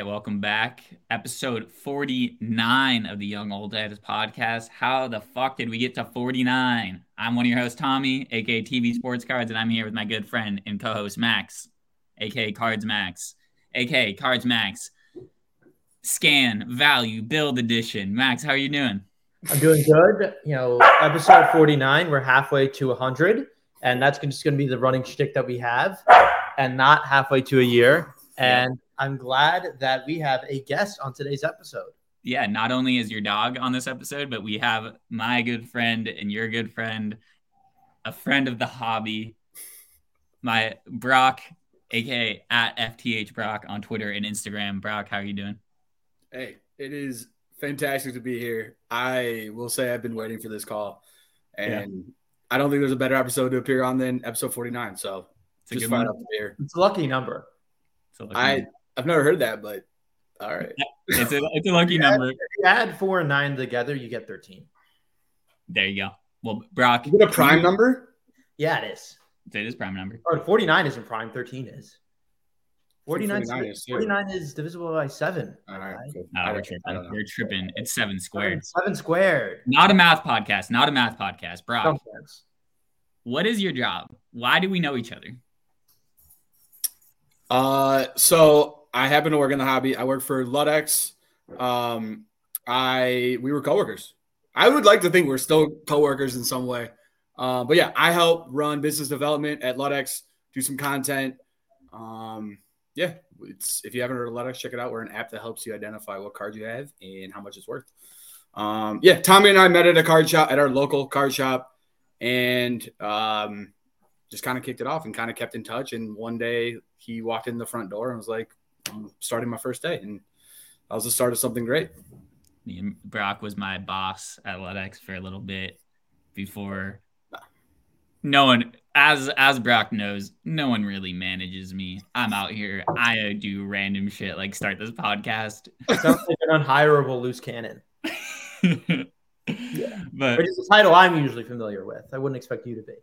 right, welcome back. Episode 49 of the Young Old Heads podcast. How the fuck did we get to 49? I'm one of your hosts, Tommy, aka TV Sports Cards, and I'm here with my good friend and co-host Max, aka Cards Max, aka Cards Max. Scan, value, build edition. Max, how are you doing? I'm doing good. You know, episode 49, we're halfway to 100, and that's just going to be the running shtick that we have, and not halfway to a year. And I'm glad that we have a guest on today's episode. Yeah, not only is your dog on this episode, but we have my good friend and your good friend, a friend of the hobby, my Brock, aka at FTH Brock on Twitter and Instagram. Brock, how are you doing? Hey, it is fantastic to be here. I will say I've been waiting for this call, and yeah. I don't think there's a better episode to appear on than episode 49. So it's just fun to be here. It's a lucky number. It's a lucky I number. I've never heard that, but all right. it's a it's a lucky if number. Add, if you add four and nine together, you get 13. There you go. Well, Brock. Is it a prime number? Yeah, it is. It is prime number. Or 49 isn't prime, 13 is. 49, 49, is, 49 is divisible by seven. All right. Cool. No, we're tripping. We're tripping. It's seven squared. Seven, seven, squared. Not a math podcast. Not a math podcast. Brock. Sometimes. What is your job? Why do we know each other? Uh, so I happen to work in the hobby. I work for Ludex. Um, I we were coworkers. I would like to think we're still coworkers in some way. Uh, but yeah, I help run business development at Ludex, do some content. Um, yeah, it's if you haven't heard of Ludex, check it out. We're an app that helps you identify what card you have and how much it's worth. Um, yeah, Tommy and I met at a card shop at our local card shop, and um, just kind of kicked it off and kind of kept in touch. And one day he walked in the front door and was like, I'm starting my first day, and that was the start of something great. Brock was my boss at Ludex for a little bit before. No one, as as Brock knows, no one really manages me. I'm out here. I do random shit like start this podcast. Sounds like an unhireable loose cannon. yeah, but which is a title I'm usually familiar with. I wouldn't expect you to be.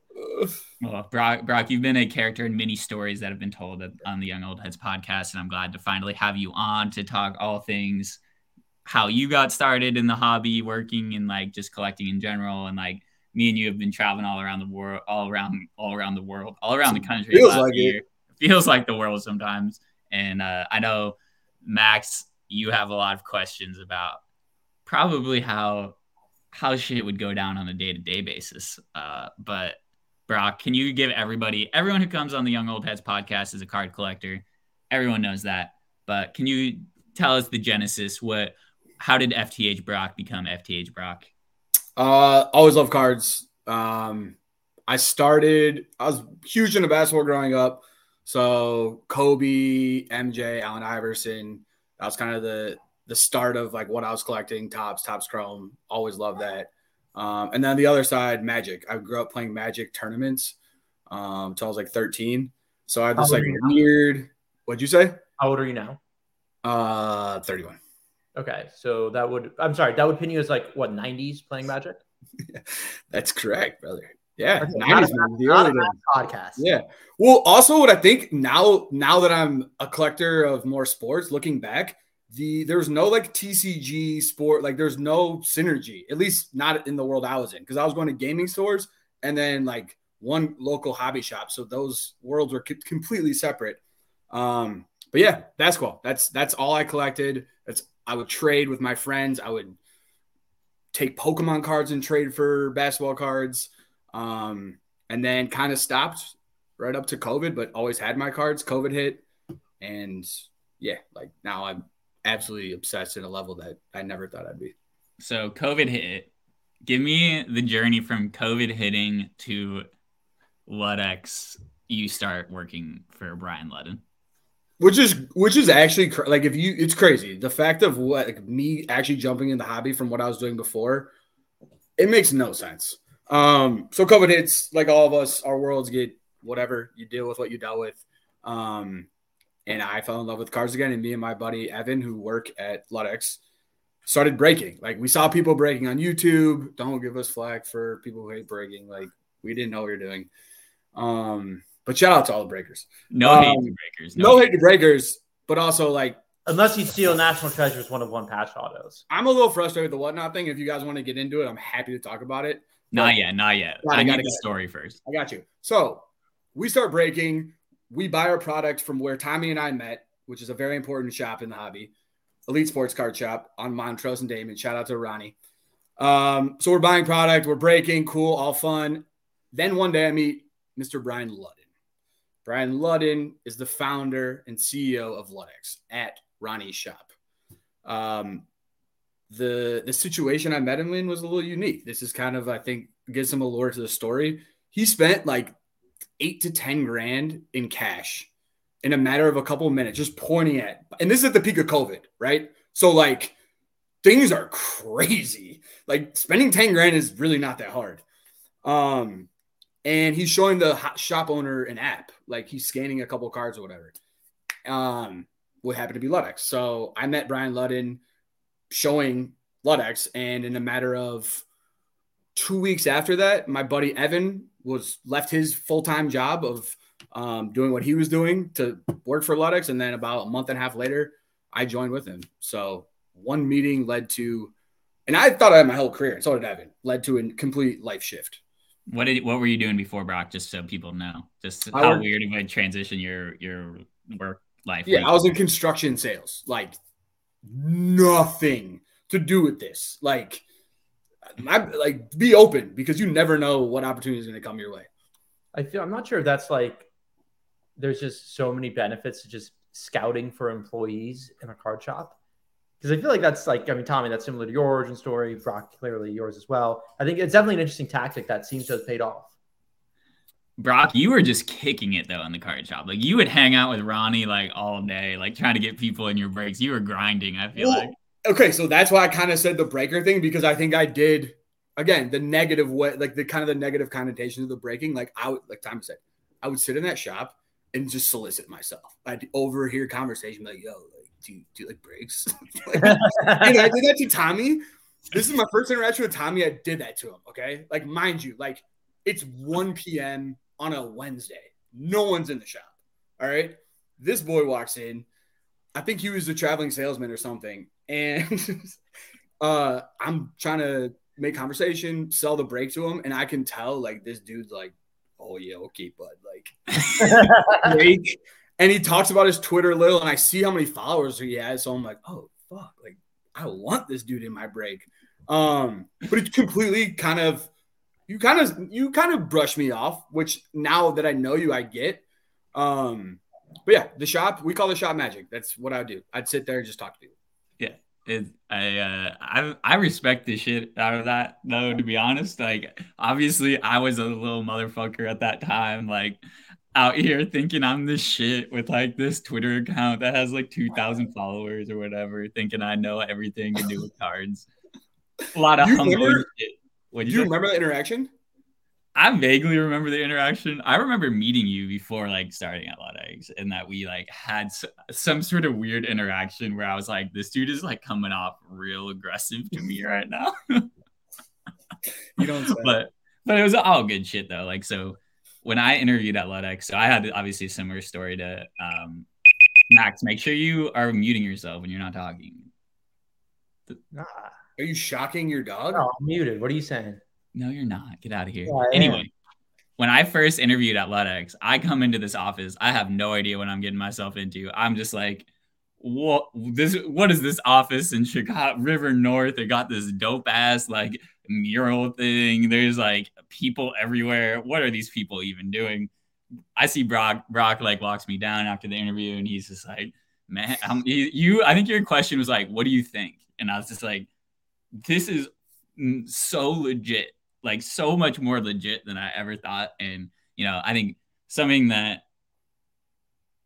Well, Brock, Brock, you've been a character in many stories that have been told on the Young Old Heads podcast, and I'm glad to finally have you on to talk all things how you got started in the hobby, working and like just collecting in general, and like me and you have been traveling all around the world, all around, all around the world, all around the country. Feels like year. it. Feels like the world sometimes, and uh, I know Max, you have a lot of questions about probably how how shit would go down on a day to day basis. Uh, but Brock, can you give everybody, everyone who comes on the Young Old Heads podcast is a card collector. Everyone knows that. But can you tell us the genesis? What, how did FTH Brock become FTH Brock? Uh, always love cards. Um, I started, I was huge into basketball growing up. So Kobe, MJ, Allen Iverson, that was kind of the the start of like what I was collecting, Topps, Topps Chrome. Always loved that. Um, and then the other side, Magic. I grew up playing Magic tournaments um, until I was like 13. So I had this like weird. What'd you say? How old are you now? Uh, 31. Okay, so that would I'm sorry, that would pin you as like what 90s playing Magic. That's correct, brother. Yeah, okay, 90s the early podcast. Yeah. Well, also what I think now now that I'm a collector of more sports, looking back, the there's no like TCG sport, like there's no synergy, at least not in the world I was in, because I was going to gaming stores and then like one local hobby shop. So those worlds were completely separate. Um, but yeah, basketball. That's that's all I collected. That's I would trade with my friends. I would take Pokemon cards and trade for basketball cards. Um, and then kind of stopped right up to COVID, but always had my cards. COVID hit, and yeah, like now I'm absolutely obsessed at a level that I never thought I'd be. So COVID hit. Give me the journey from COVID hitting to Ludex. You start working for Brian Ludden. Which is which is actually like if you it's crazy the fact of what like me actually jumping in the hobby from what I was doing before, it makes no sense. Um, so COVID hits like all of us, our worlds get whatever you deal with what you dealt with. Um, and I fell in love with cars again. And me and my buddy Evan, who work at Ludex, started breaking. Like we saw people breaking on YouTube. Don't give us flack for people who hate breaking. Like we didn't know what we were doing. Um, but shout out to all the breakers. No um, hate to breakers. No, no hate to breakers, but also like Unless you steal National Treasure's one of one patch autos. I'm a little frustrated with the whatnot thing. If you guys want to get into it, I'm happy to talk about it. Not yet, not yet. Got it, I got need the got it. story first. I got you. So we start breaking. We buy our product from where Tommy and I met, which is a very important shop in the hobby, Elite Sports Card Shop on Montrose and Damen. Shout out to Ronnie. Um, so we're buying product, we're breaking, cool, all fun. Then one day I meet Mr. Brian Ludden. Brian Ludden is the founder and CEO of Ludex at Ronnie's shop. Um, the the situation I met him in was a little unique. This is kind of, I think, gives some allure to the story. He spent like eight to ten grand in cash in a matter of a couple of minutes, just pointing at, and this is at the peak of COVID, right? So like things are crazy. Like spending 10 grand is really not that hard. Um, and he's showing the shop owner an app, like he's scanning a couple cards or whatever. Um, what happened to be Ludex. So I met Brian Ludden showing Ludex, and in a matter of two weeks after that, my buddy Evan was left his full time job of um, doing what he was doing to work for Ludex, and then about a month and a half later, I joined with him. So one meeting led to, and I thought I had my whole career, and so did Evan, led to a complete life shift. What did what were you doing before Brock? Just so people know, just how worked- weird of a transition your your work life. Yeah. I was in construction sales, like nothing to do with this. Like, I, like be open because you never know what opportunity is going to come your way. I feel I'm not sure if that's like there's just so many benefits to just scouting for employees in a card shop. Because I feel like that's like, I mean, Tommy, that's similar to your origin story. Brock, clearly yours as well. I think it's definitely an interesting tactic that seems to have paid off. Brock, you were just kicking it though in the card shop. Like you would hang out with Ronnie like all day, like trying to get people in your breaks. You were grinding. I feel Well, like. Okay, so that's why I kind of said the breaker thing because I think I did again the negative way, like the kind of the negative connotation of the breaking. Like I would, like Tom said, I would sit in that shop and just solicit myself. I'd overhear conversation like, "Yo, like, do you, do you like breaks?" Like, and I did that to Tommy. This is my first interaction with Tommy. I did that to him. Okay, like mind you, like it's 1 p.m. on a Wednesday. No one's in the shop. All right, this boy walks in. I think he was a traveling salesman or something, and uh, I'm trying to make conversation, sell the break to him, and I can tell like this dude's like, "Oh yeah, okay, bud." Like break, and he talks about his Twitter a little, and I see how many followers he has, so I'm like, "Oh fuck!" Like I want this dude in my break. Um, but it's completely kind of you kind of you kind of brush me off, which now that I know you, I get. Um, but yeah, the shop we call the shop magic. That's what I do. I'd sit there and just talk to people. It, I uh, I I respect the shit out of that though. To be honest, like obviously I was a little motherfucker at that time, like out here thinking I'm the shit with like this Twitter account that has like two thousand followers or whatever, thinking I know everything to do with cards. A lot of remember- shit. What Do you you remember the interaction? I vaguely remember the interaction. I remember meeting you before like starting at Lot Eggs and that we like had s- some sort of weird interaction where I was like, this dude is like coming off real aggressive to me right now. You don't say. but but it was all good shit though. Like so when I interviewed at Ludex, so I had obviously a similar story to um Max. Make sure you are muting yourself when you're not talking. Nah, Are you shocking your dog? no, I'm muted. What are you saying? No, you're not. Get out of here. Yeah, anyway, when I first interviewed at Ludex, I come into this office. I have no idea what I'm getting myself into. I'm just like, what this what is this office in Chicago River North? They got this dope ass like mural thing. There's like people everywhere. What are these people even doing? I see Brock Brock like walks me down after the interview and he's just like, man, you, you I think your question was like, what do you think? And I was just like, this is mm, so legit like so much more legit than I ever thought. And, you know, I think something that,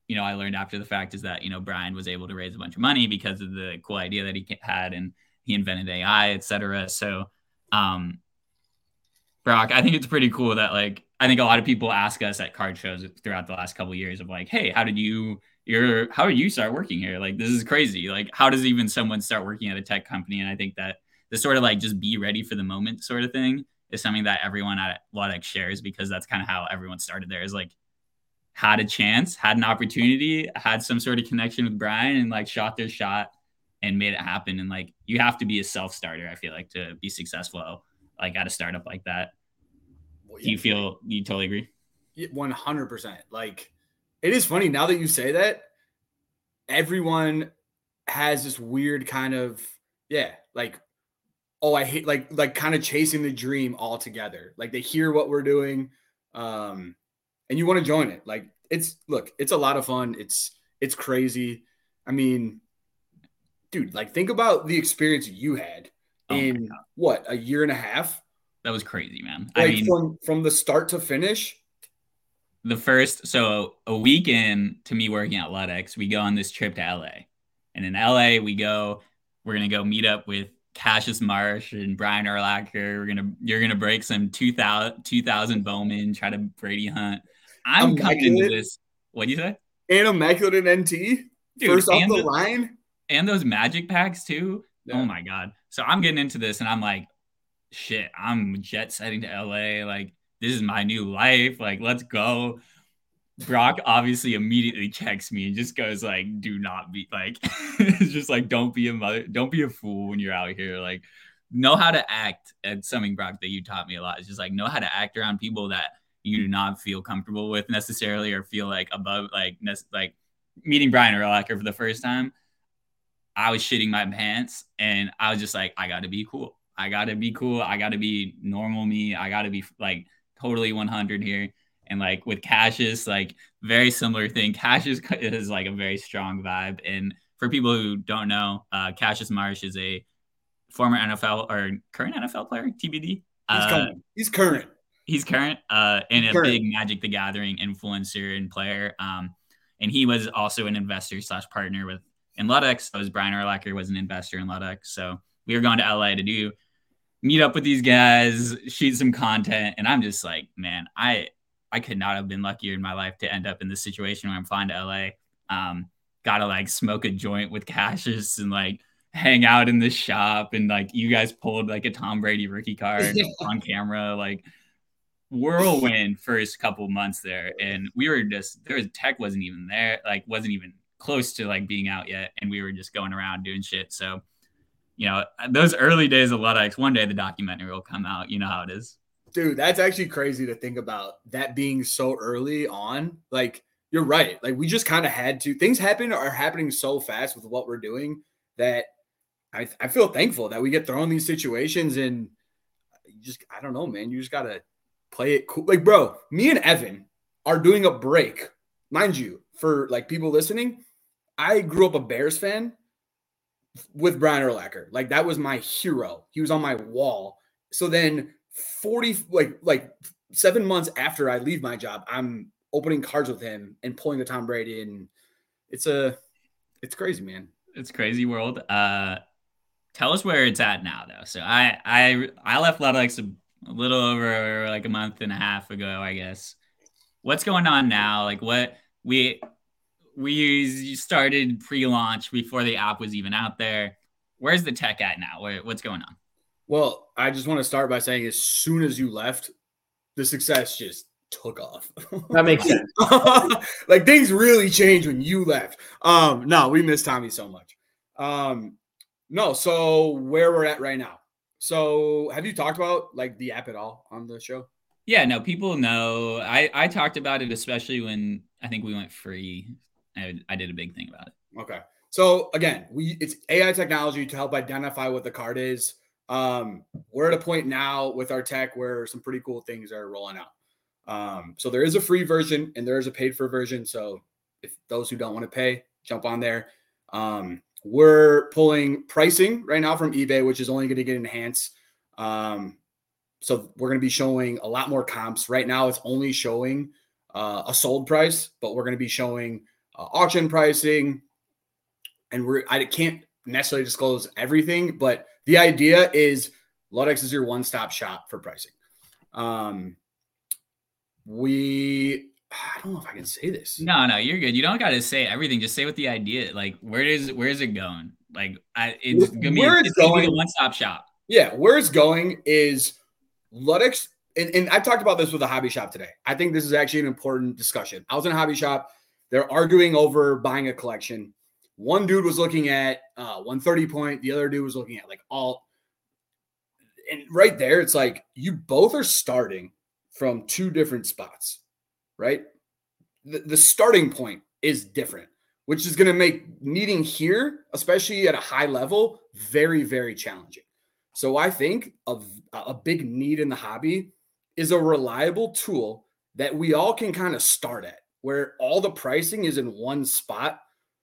you know, I learned after the fact is that, you know, Brian was able to raise a bunch of money because of the cool idea that he had and he invented AI, et cetera. So, um, Brock, I think it's pretty cool that like, I think a lot of people ask us at card shows throughout the last couple of years of like, Hey, how did you, you're, how did you start working here? Like, this is crazy. Like, how does even someone start working at a tech company? And I think that the sort of like just be ready for the moment sort of thing is something that everyone at Ludex shares because that's kind of how everyone started there is like had a chance, had an opportunity, had some sort of connection with Brian, and like shot their shot and made it happen. And like you have to be a self starter, I feel like, to be successful, like at a startup like that. Do you feel you totally agree? One hundred percent. Like it is funny now that you say that. Everyone has this weird kind of yeah, like oh, I hate like like kind of chasing the dream altogether. Like they hear what we're doing, um, and you want to join it. Like it's look, it's a lot of fun. It's it's crazy. I mean, dude, like think about the experience you had oh in what a year and a half. That was crazy, man. Like I mean, from from the start to finish. The first, so a week in to me working at Ludex, we go on this trip to LA, and in LA we go. We're gonna go meet up with Cassius Marsh and Brian Urlacher. We're gonna you're gonna break some 2000, 2000 Bowman, try to Brady hunt. I'm coming into this. What do you say? And immaculate NT Dude, first off the, the, line, and those magic packs too. Yeah. Oh my god! So I'm getting into this, and I'm like, shit. I'm jet setting to LA. Like this is my new life. Like let's go. Brock obviously immediately checks me and just goes like, "Do not be like," it's just like, "Don't be a mother, don't be a fool when you're out here." Like, know how to act. And something Brock that you taught me a lot is just like know how to act around people that you do not feel comfortable with necessarily or feel like above like like meeting Brian Urlacher for the first time. I was shitting my pants and I was just like, I got to be cool. I got to be cool. I got to be normal me. I got to be like totally 100 here. And like with Cassius, like very similar thing. Cassius is like a very strong vibe. And for people who don't know, uh, Cassius Marsh is a former NFL or current NFL player, TBD. He's, uh, current. He's current. He's current uh, and a current. big Magic the Gathering influencer and player. Um, and he was also an investor slash partner with in Ludex. So was Brian Urlacher was an investor in Ludex. So we were going to LA to do meet up with these guys, shoot some content, and I'm just like, man, I I could not have been luckier in my life to end up in this situation where I'm flying to LA. Um, gotta like smoke a joint with Cassius and like hang out in the shop and like you guys pulled like a Tom Brady rookie card on camera, like whirlwind first couple months there. And we were just there was tech wasn't even there, like wasn't even close to like being out yet. And we were just going around doing shit. So, you know, those early days of Ludex, one day the documentary will come out. You know how it is. Dude, that's actually crazy to think about that being so early on. Like, you're right. Like, we just kind of had to. Things happen are happening so fast with what we're doing that I, I feel thankful that we get thrown these situations and just, I don't know, man. You just got to play it cool. Like, bro, me and Evan are doing a break, mind you, for like people listening. I grew up a Bears fan with Brian Urlacher. Like, that was my hero. He was on my wall. So then 40 like like seven months after I leave my job, I'm opening cards with him and pulling the Tom Brady and it's a it's crazy, man. It's crazy world. Uh tell us where it's at now though. So I I I left Ludex a, a little over like a month and a half ago, I guess. What's going on now? Like what we we started pre-launch before the app was even out there. Where's the tech at now? what's going on? Well, I just want to start by saying as soon as you left, the success just took off. That makes sense. like things really changed when you left. Um, no, we miss Tommy so much. Um, no, so where we're at right now. So have you talked about like the app at all on the show? Yeah, no, people know. I I talked about it especially when I think we went free. I, I did a big thing about it. Okay. So again, we it's AI technology to help identify what the card is. Um, we're at a point now with our tech where some pretty cool things are rolling out. Um, so there is a free version and there is a paid for version. So if those who don't want to pay, jump on there. Um, we're pulling pricing right now from eBay, which is only going to get enhanced. Um, so we're going to be showing a lot more comps. Right now, it's only showing uh, a sold price, but we're going to be showing uh, auction pricing. And we're I can't necessarily disclose everything, but the idea is Ludex is your one stop shop for pricing. Um, we, I don't know if I can say this. No, no, you're good. You don't got to say everything. Just say what the idea. Like, where is where is it going? Like, I, it's gonna be, where it's, going. one stop shop. Yeah, where it's going is Ludex and, and I talked about this with a hobby shop today. I think this is actually an important discussion. I was in a hobby shop. They're arguing over buying a collection. One dude was looking at uh, 130 point. The other dude was looking at like all. And right there, it's like you both are starting from two different spots, right? The, the starting point is different, which is going to make needing here, especially at a high level, very, very challenging. So I think a, a big need in the hobby is a reliable tool that we all can kind of start at, where all the pricing is in one spot.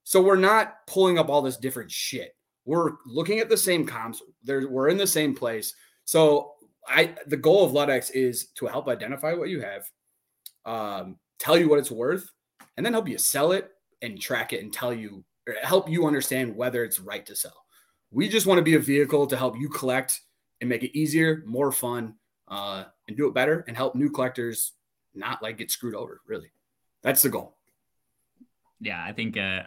So we're not pulling up all this different shit. We're looking at the same comps. There, we're in the same place. So I, the goal of Ludex is to help identify what you have, um, tell you what it's worth, and then help you sell it and track it and tell you, help you understand whether it's right to sell. We just want to be a vehicle to help you collect and make it easier, more fun, uh, and do it better and help new collectors not like get screwed over. Really, that's the goal. Yeah, I think uh,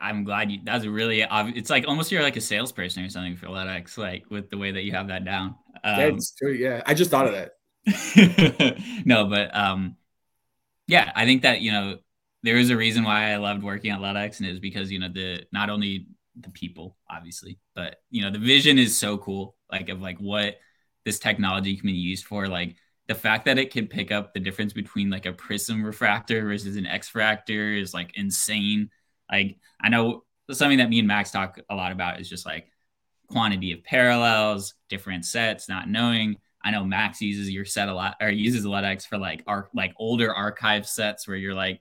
I'm glad you. That's really. It's like almost you're like a salesperson or something for Ludex, like with the way that you have that down. Um, that's true. Yeah, I just thought of that. no, but um, yeah, I think that you know there is a reason why I loved working at Ludex, and it was because you know the not only the people obviously but you know the vision is so cool like of like what this technology can be used for like the fact that it can pick up the difference between like a prism refractor versus an x refractor is like insane like i know something that me and max talk a lot about is just like quantity of parallels different sets not knowing i know max uses your set a lot or uses Ludex for like arc like older archive sets where you're like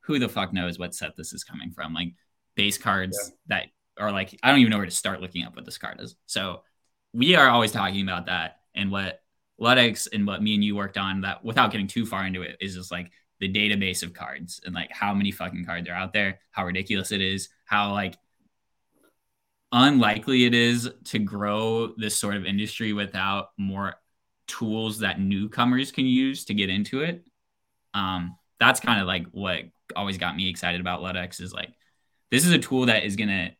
who the fuck knows what set this is coming from like base cards yeah. that are like I don't even know where to start looking up what this card is. So we are always talking about that and what Ludex and what me and you worked on that without getting too far into it is just like the database of cards and like how many fucking cards are out there, how ridiculous it is, how like unlikely it is to grow this sort of industry without more tools that newcomers can use to get into it. Um, that's kind of like what always got me excited about Ludex is like this is a tool that is gonna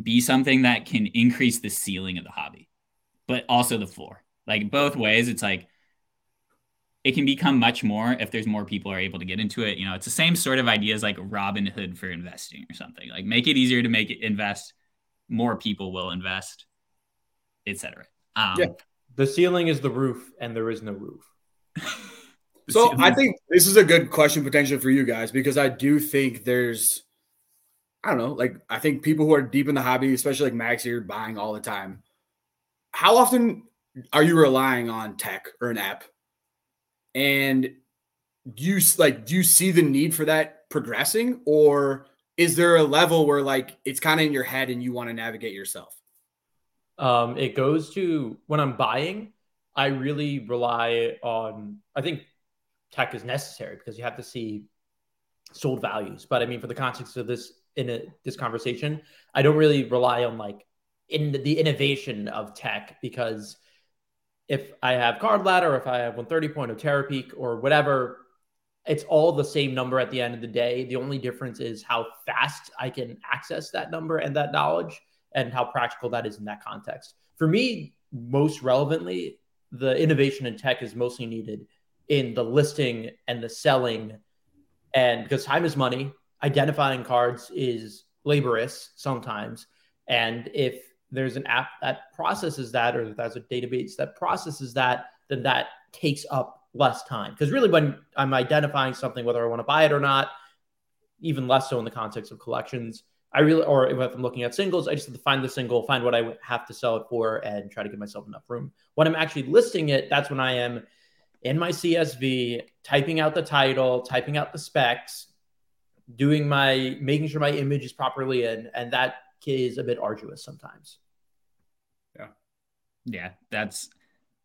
be something that can increase the ceiling of the hobby, but also the floor. Like both ways, it's like it can become much more if there's more people are able to get into it. You know, it's the same sort of ideas like Robin Hood for investing or something. Like make it easier to make it invest, more people will invest, etc. Um, yeah. The ceiling is the roof, and there is no roof. so I think this is a good question potentially for you guys because I do think there's I don't know, like I think people who are deep in the hobby, especially like Max here, buying all the time. How often are you relying on tech or an app? And do you like do you see the need for that progressing, or is there a level where like it's kind of in your head and you want to navigate yourself? Um, it goes to when I'm buying, I really rely on. I think tech is necessary because you have to see sold values. But I mean, for the context of this in a, this conversation, I don't really rely on like in the, the innovation of tech because if I have card ladder, if I have 130 point of Terapeak or whatever, it's all the same number at the end of the day. The only difference is how fast I can access that number and that knowledge and how practical that is in that context. For me, most relevantly, the innovation in tech is mostly needed in the listing and the selling. And because time is money, identifying cards is laborious sometimes. And if there's an app that processes that, or there's a database that processes that, then that takes up less time. Because really, when I'm identifying something, whether I want to buy it or not, even less so in the context of collections, I really, or if I'm looking at singles, I just have to find the single, find what I have to sell it for, and try to give myself enough room. When I'm actually listing it, that's when I am in my CSV, typing out the title, typing out the specs, doing my making sure my image is properly in, and that is a bit arduous sometimes. Yeah, yeah, that's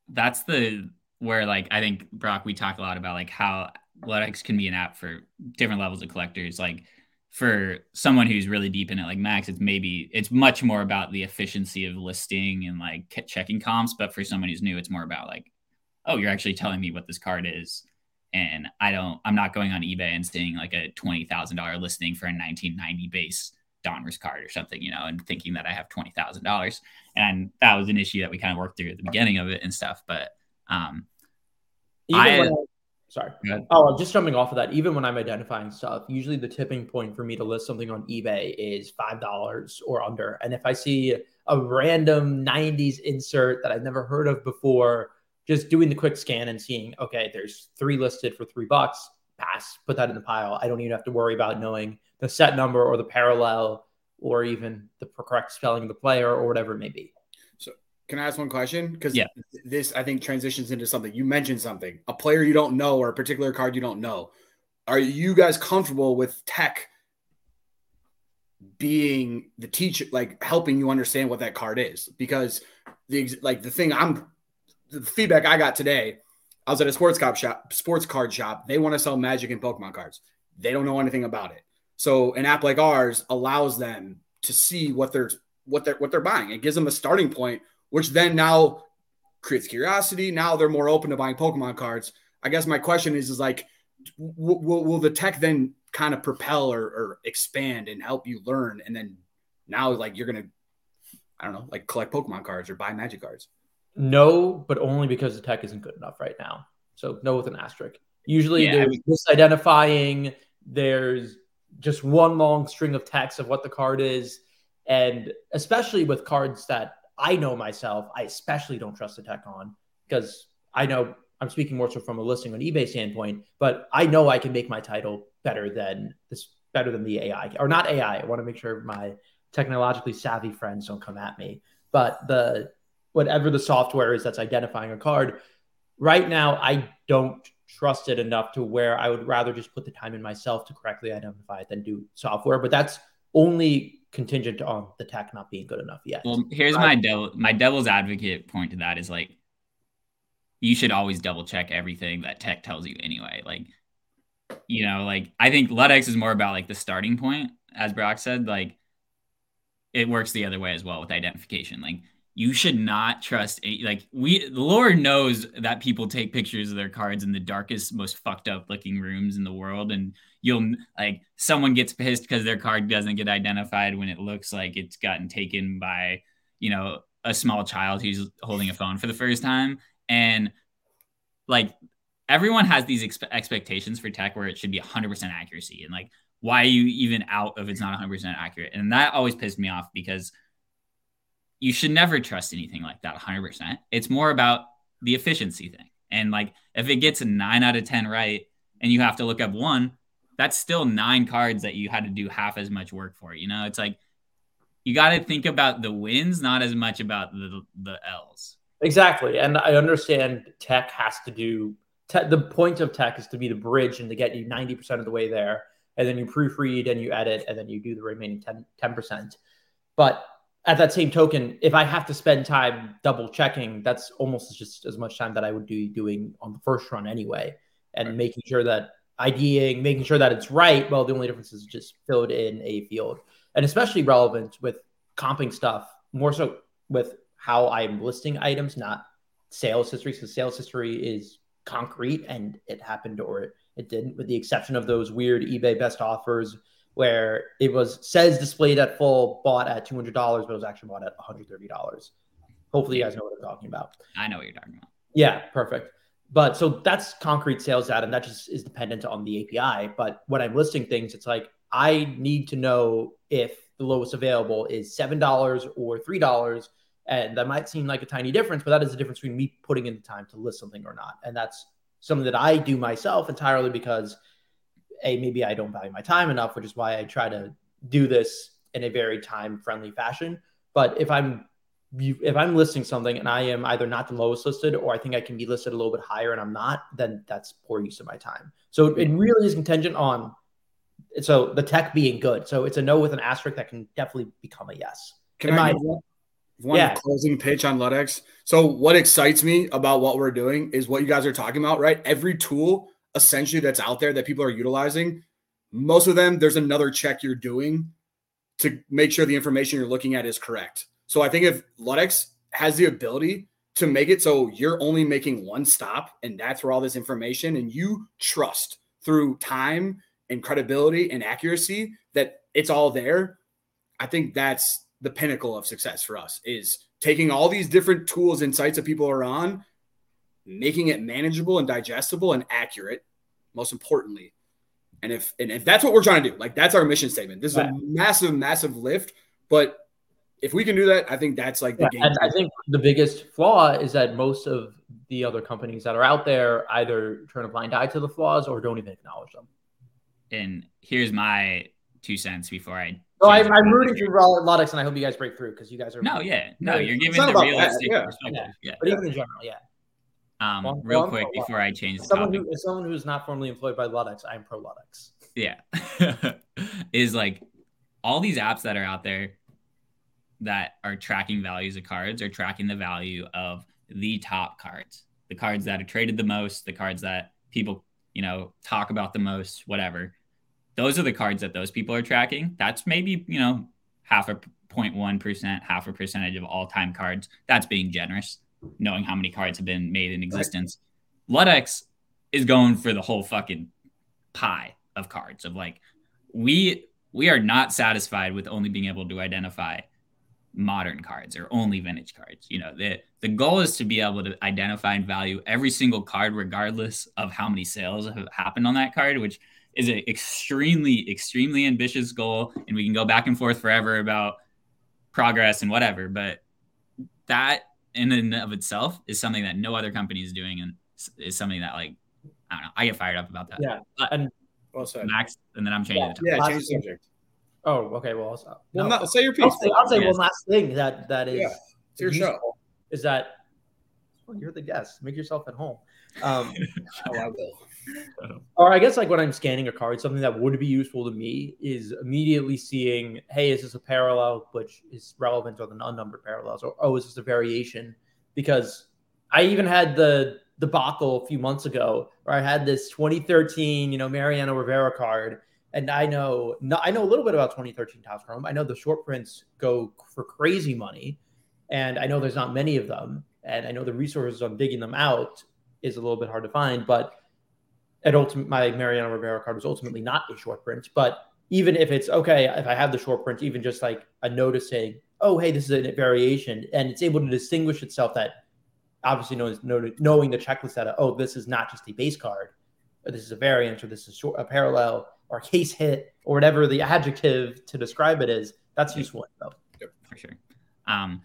that's the where like I think Brock we talk a lot about like how Ludex can be an app for different levels of collectors. Like for someone who's really deep in it, like Max, it's maybe it's much more about the efficiency of listing and like checking comps. But for someone who's new, it's more about like, oh, you're actually telling me what this card is and I don't I'm not going on eBay and seeing like a twenty thousand dollar listing for a 1990 base Donruss card or something, you know, and thinking that I have twenty thousand dollars. And that was an issue that we kind of worked through at the beginning of it and stuff. But um, Even I- I- sorry. Oh, just jumping off of that, even when I'm identifying stuff, usually the tipping point for me to list something on eBay is five dollars or under. And if I see a random '90s insert that I've never heard of before, just doing the quick scan and seeing, okay, there's three listed for three bucks, pass, put that in the pile. I don't even have to worry about knowing the set number or the parallel or even the correct spelling of the player or whatever it may be. So, can I ask one question? Because Yeah. this I think transitions into something. You mentioned something, a player you don't know or a particular card you don't know. Are you guys comfortable with tech being the teacher, like helping you understand what that card is? Because the ex- like the thing I'm the feedback I got today, I was at a sports cop shop, sports card shop. They want to sell Magic and Pokemon cards. They don't know anything about it. So an app like ours allows them to see what they're what they're what they're buying. It gives them a starting point, which then now creates curiosity. Now they're more open to buying Pokemon cards. I guess my question is is like, w- will, will the tech then kind of propel or, or expand and help you learn, and then now like you're gonna, I don't know, like collect Pokemon cards or buy Magic cards. No, but only because the tech isn't good enough right now. So no with an asterisk. Usually Yeah, I there's misidentifying, there's just one long string of text of what the card is. And especially with cards that I know myself, I especially don't trust the tech on because I know I'm speaking more so from a listing on eBay standpoint, but I know I can make my title better than this better than the AI or not AI. I want to make sure my technologically savvy friends don't come at me. But the whatever the software is that's identifying a card, right now I don't trust it enough to where I would rather just put the time in myself to correctly identify it than do software. But that's only contingent on the tech not being good enough yet. Well, here's my devil my devil's advocate point to that is like you should always double check everything that tech tells you anyway. Like, you know, like I think Ludex is more about like the starting point, as Brock said. Like, it works the other way as well with identification. Like, you should not trust like we the Lord knows that people take pictures of their cards in the darkest, most fucked up looking rooms in the world, and you'll like someone gets pissed because their card doesn't get identified when it looks like it's gotten taken by you know a small child who's holding a phone for the first time. And like everyone has these expe- expectations for tech where it should be 100% accuracy and like why are you even out if it's not 100% accurate? And that always pissed me off because you should never trust anything like that 100% it's more about the efficiency thing and like if it gets a 9 out of 10 right and you have to look up one that's still nine cards that you had to do half as much work for you know it's like you got to think about the wins not as much about the the l's Exactly. And I understand tech has to do te- the point of tech is to be the bridge and to get you 90% of the way there. And then you proofread and you edit and then you do the remaining 10, 10%. But at that same token, if I have to spend time double checking, that's almost just as much time that I would be doing on the first run anyway. And Right. making sure that IDing, making sure that it's right. Well, the only difference is just filled in a field. And especially relevant with comping stuff, more so with how I'm listing items, not sales history. So sales history is concrete and it happened or it, it didn't, with the exception of those weird eBay best offers where it was says displayed at full, bought at two hundred dollars, but it was actually bought at one hundred thirty dollars. Hopefully, you guys know what I'm talking about. i know what you're talking about Yeah, perfect. But so that's concrete sales data, and that just is dependent on the API. But when I'm listing things, it's like I need to know if the lowest available is seven dollars or three dollars, and that might seem like a tiny difference, but that is the difference between me putting in the time to list something or not. And that's something that I do myself entirely because a maybe I don't value my time enough, which is why I try to do this in a very time friendly fashion. But if I'm if I'm listing something and I am either not the lowest listed or I think I can be listed a little bit higher and I'm not, then that's poor use of my time. So it really is contingent on so the tech being good. So it's a no with an asterisk that can definitely become a yes. Can In I my- one Yeah. closing pitch on Ludex? So, what excites me about what we're doing is what you guys are talking about, right? Every tool essentially that's out there that people are utilizing, most of them, there's another check you're doing to make sure the information you're looking at is correct. So, I think if Ludex has the ability to make it so you're only making one stop and that's where all this information and you trust through time and credibility and accuracy that it's all there i think that's the pinnacle of success for us is taking all these different tools and sites that people are on making it manageable and digestible and accurate, most importantly. And if and if that's what we're trying to do, like that's our mission statement. This is Right. a massive, massive lift. But if we can do that, I think that's like the Yeah, game. and I think the biggest flaw is that most of the other companies that are out there either turn a blind eye to the flaws or don't even acknowledge them. And here's my two cents before I. So I'm, the I'm rooting for Raw- and I hope you guys break through because you guys are. No, yeah, no, you're giving not the about that, realistic yeah. perspective. Yeah. But even in general, yeah. Um, Well, real well, quick before I change the Someone topic. who, as someone who's not formally employed by Ludex, I'm pro Ludex. yeah. Is like all these apps that are out there that are tracking values of cards are tracking the value of the top cards. The cards that are traded the most the cards that people you know talk about the most whatever. Those are the cards that those people are tracking. That's maybe you know half a 0.1% half a percentage of all time cards. That's being generous knowing how many cards have been made in existence ludex is going for the whole fucking pie of cards of like we we are not satisfied with only being able to identify modern cards or only vintage cards you know? The the goal is to be able to identify and value every single card regardless of how many sales have happened on that card which is an extremely extremely ambitious goal and we can go back and forth forever about progress and whatever but that in and of itself is something that no other company is doing and is something that like i don't know i get fired up about that Yeah. And well said. Max, and then I'm changing Yeah. the topic. Yeah, Last change the subject. oh, okay. Well, I'll, Well, no. not, say your piece. I'll say, I'll say Yes. one last thing that that is Yeah, It's your show. is that well, you're the guest. Make yourself at home. Um, Oh, I will. or I guess like when I'm scanning a card, something that would be useful to me is immediately seeing, hey, is this a parallel which is relevant or the unnumbered parallels, or oh, is this a variation? Because I even had the debacle a few months ago where I had this 2013, you know, Mariano Rivera card, and I know no, I know a little bit about 2013 Topps Chrome. I know the short prints go for crazy money, and I know there's not many of them, and I know the resources on digging them out is a little bit hard to find, but at ultimate my Mariano Rivera card was ultimately not a short print. But even if it's okay, if I have the short print, even just like a notice saying, "Oh, hey, this is a variation," and it's able to distinguish itself that obviously knows knowing the checklist that oh, this is not just a base card, or this is a variant, or this is short, a parallel, or case hit, or whatever the adjective to describe it is. That's useful though. for sure. Um,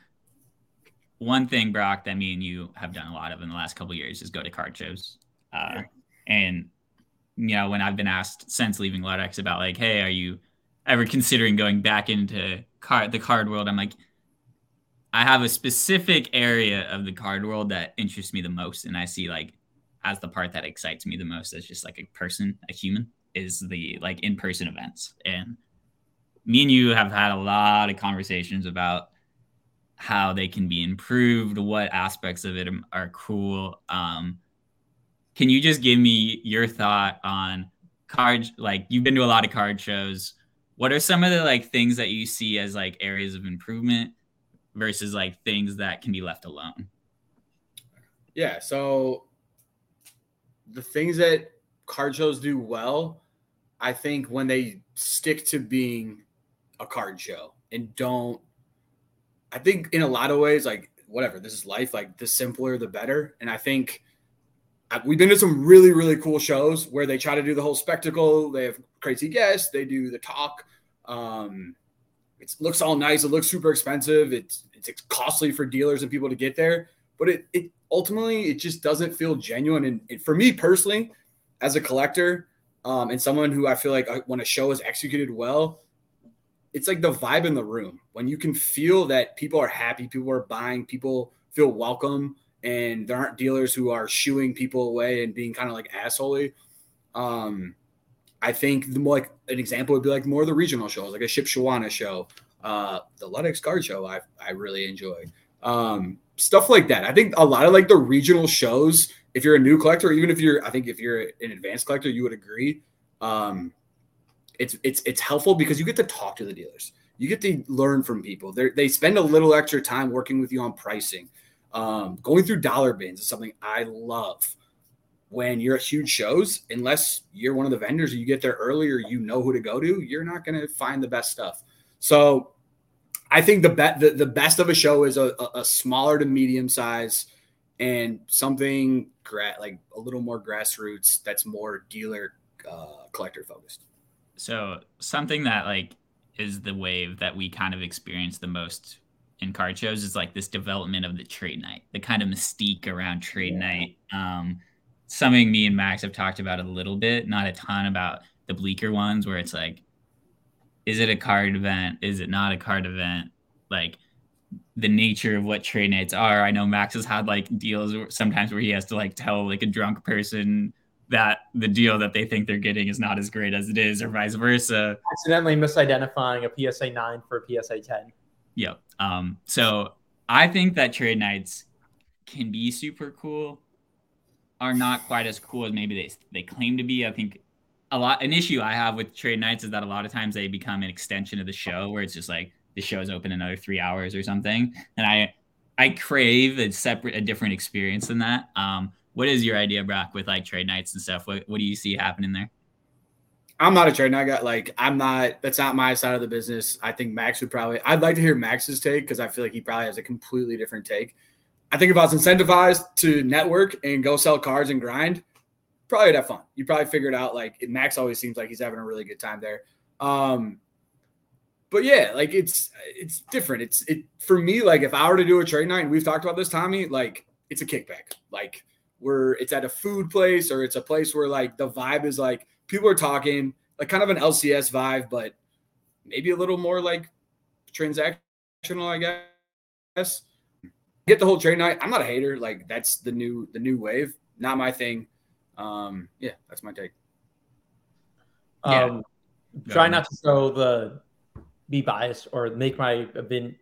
one thing, Brock, that me and you have done a lot of in the last couple of years is go to card shows. Uh, and you know, when I've been asked since leaving Ludex about like, hey, are you ever considering going back into card the card world? I'm like, I have a specific area of the card world that interests me the most, and I see like as the part that excites me the most as just like a person, a human, is the like in person events. And me and you have had a lot of conversations about how they can be improved, what aspects of it are cool. Um, can you just give me your thought on cards? Like you've been to a lot of card shows. What are some of the like things that you see as like areas of improvement versus like things that can be left alone? Yeah. So the things that card shows do well, I think when they stick to being a card show and don't, I think in a lot of ways, like whatever, this is life, like the simpler, the better. And I think we've been to some really, really cool shows where they try to do the whole spectacle. They have crazy guests, they do the talk. Um, it looks all nice. It looks super expensive. It's it's costly for dealers and people to get there, but it it ultimately it just doesn't feel genuine. And, and for me personally, as a collector um, and someone who I feel like I, when a show is executed well, it's like the vibe in the room when you can feel that people are happy, people are buying, people feel welcome, and there aren't dealers who are shooing people away and being kind of like assholey. Um, I think the more like an example would be like more of the regional shows, like a Shipshewana show, uh, the Ludex card show. I I really enjoy um, stuff like that. I think a lot of like the regional shows. If you're a new collector, even if you're, I think if you're an advanced collector, you would agree. Um, it's it's it's helpful because you get to talk to the dealers. You get to learn from people. They they spend a little extra time working with you on pricing. Um, going through dollar bins is something I love when you're at huge shows, unless you're one of the vendors or you get there earlier, you know who to go to, you're not going to find the best stuff. So I think the, be- the the best of a show is a, a- a smaller to medium size and something gra- like a little more grassroots that's more dealer uh, collector focused. So something that like is the wave that we kind of experience the most in card shows is like this development of the trade night, the kind of mystique around trade yeah. night. Um, something me and Max have talked about a little bit, not a ton about the Bleecker ones where it's like, is it a card event? Is it not a card event? Like the nature of what trade nights are. I know Max has had like deals sometimes where he has to like tell like a drunk person that the deal that they think they're getting is not as great as it is, or vice versa. Accidentally misidentifying a PSA 9 for a PSA 10. Yep. Um, so I think that trade nights can be super cool, are not quite as cool as maybe they they claim to be. I think a lot an issue I have with trade nights is that a lot of times they become an extension of the show where it's just like the show's open another three hours or something. And I I crave a separate a different experience than that. Um, what is your idea, Brock, with like trade nights and stuff? What what do you see happening there? I'm not a trade night guy. Like I'm not. That's not my side of the business. I think Max would probably. I'd like to hear Max's take because I feel like he probably has a completely different take. I think if I was incentivized to network and go sell cards and grind, probably would have fun. You probably figured out like Max always seems like he's having a really good time there. Um, but yeah, like it's it's different. It's it for me. Like if I were to do a trade night, and we've talked about this, Tommy. Like it's a kickback. Like where it's at a food place or it's a place where like the vibe is like people are talking, like kind of an LCS vibe, but maybe a little more like transactional, I guess. Get the whole trade night. I'm not a hater. Like that's the new the new wave. Not my thing. Um, yeah, that's my take. Um, yeah. try not to throw the be biased or make my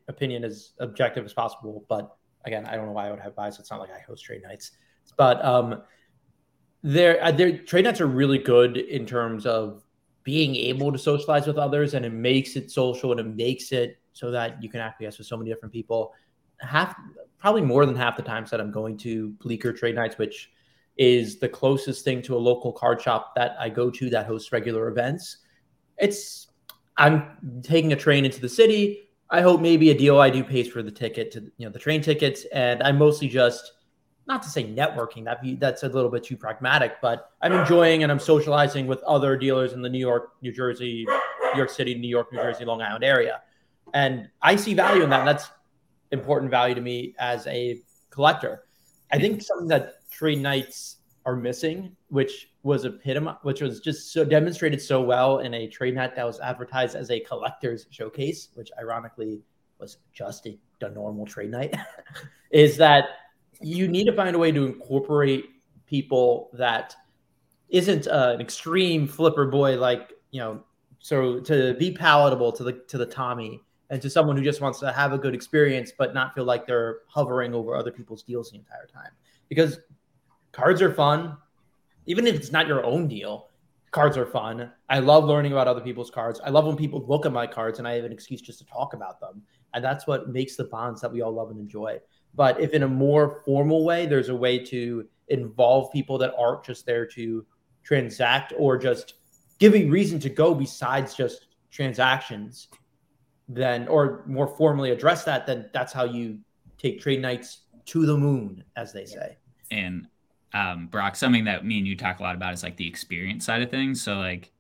opinion as objective as possible. But again, I don't know why I would have bias. It's not like I host trade nights. But um, their uh, their trade nights are really good in terms of being able to socialize with others, and it makes it social and it makes it so that you can acquiesce with so many different people. Half, probably more than half the times that I'm going to Bleecker trade nights, which is the closest thing to a local card shop that I go to that hosts regular events. It's I'm taking a train into the city. I hope maybe a deal I do pays for the ticket to you know the train tickets, and I'm mostly just not to say networking that that's a little bit too pragmatic but i'm enjoying and i'm socializing with other dealers in the new york new jersey new york city new york new jersey long island area. And i see value in that and that's important value to me as a collector. I think something that trade nights are missing which was epitome which was just so demonstrated so well in a trade night that was advertised as a collector's showcase which ironically was just a, a normal trade night is that you need to find a way to incorporate people that isn't uh, an extreme flipper boy like you know so to be palatable to the to the tommy and to someone who just wants to have a good experience but not feel like they're hovering over other people's deals the entire time. Because cards are fun. Even if it's not your own deal cards are fun. I love learning about other people's cards. I love when people look at my cards and i have an excuse just to talk about them. And that's what makes the bonds that we all love and enjoy but if in a more formal way, there's a way to involve people that aren't just there to transact or just give a reason to go besides just transactions, then or more formally address that, then that's how you take trade nights to the moon, as they say. And um, Brock, something that me and you talk a lot about is like the experience side of things. So like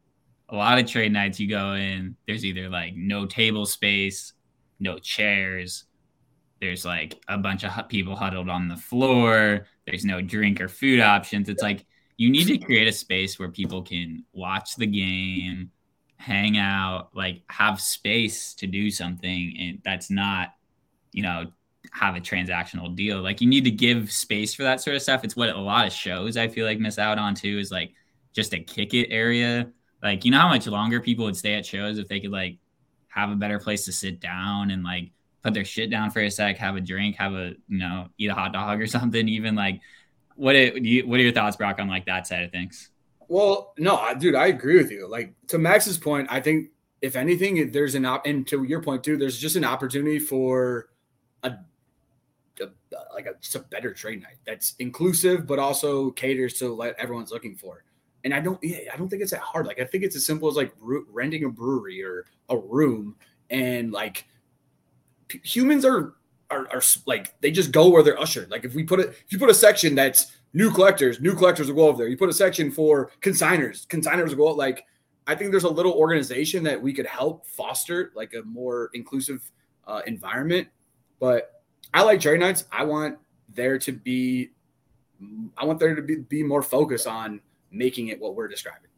a lot of trade nights you go in, there's either like no table space, no chairs, there's like a bunch of people huddled on the floor. There's no drink or food options. It's like you need to create a space where people can watch the game, hang out, like have space to do something. And that's not, you know, have a transactional deal. Like you need to give space for that sort of stuff. It's what a lot of shows I feel like miss out on too is like just a kick it area. Like, you know how much longer people would stay at shows if they could like have a better place to sit down and like put their shit down for a sec, have a drink, have a you know, eat a hot dog or something. Even like, what it, what are your thoughts, Brock, on like that side of things? Well, no, dude, I agree with you. Like to Max's point, I think if anything, there's an op, and to your point too, there's just an opportunity for a, a like a just a better trade night that's inclusive, but also caters to what everyone's looking for. And I don't, yeah, I don't think it's that hard. Like I think it's as simple as like renting a brewery or a room and like humans are are, are like they just go where they're ushered. Like if we put it, if you put a section that's new collectors, new collectors will go over there. You put a section for consigners, consigners will go like. I think there's a little organization that we could help foster like a more inclusive uh, environment. But I like trade nights. I want there to be, I want there to be, be more focus on making it what we're describing.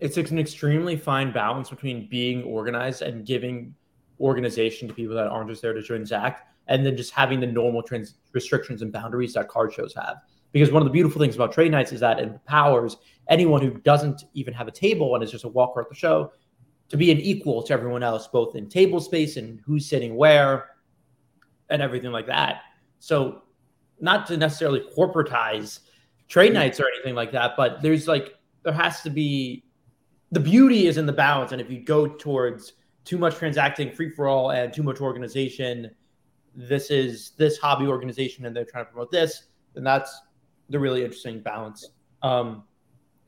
It's an extremely fine balance between being organized and giving organization to people that aren't just there to transact, and then just having the normal trans- restrictions and boundaries that card shows have. Because one of the beautiful things about trade nights is that it empowers anyone who doesn't even have a table and is just a walker at the show to be an equal to everyone else, both in table space and who's sitting where and everything like that. So, not to necessarily corporatize trade mm-hmm. nights or anything like that, but there's like, there has to be the beauty is in the balance. And if you go towards too much transacting, free for all, and too much organization, this is this hobby organization and they're trying to promote this, then that's the really interesting balance. Um,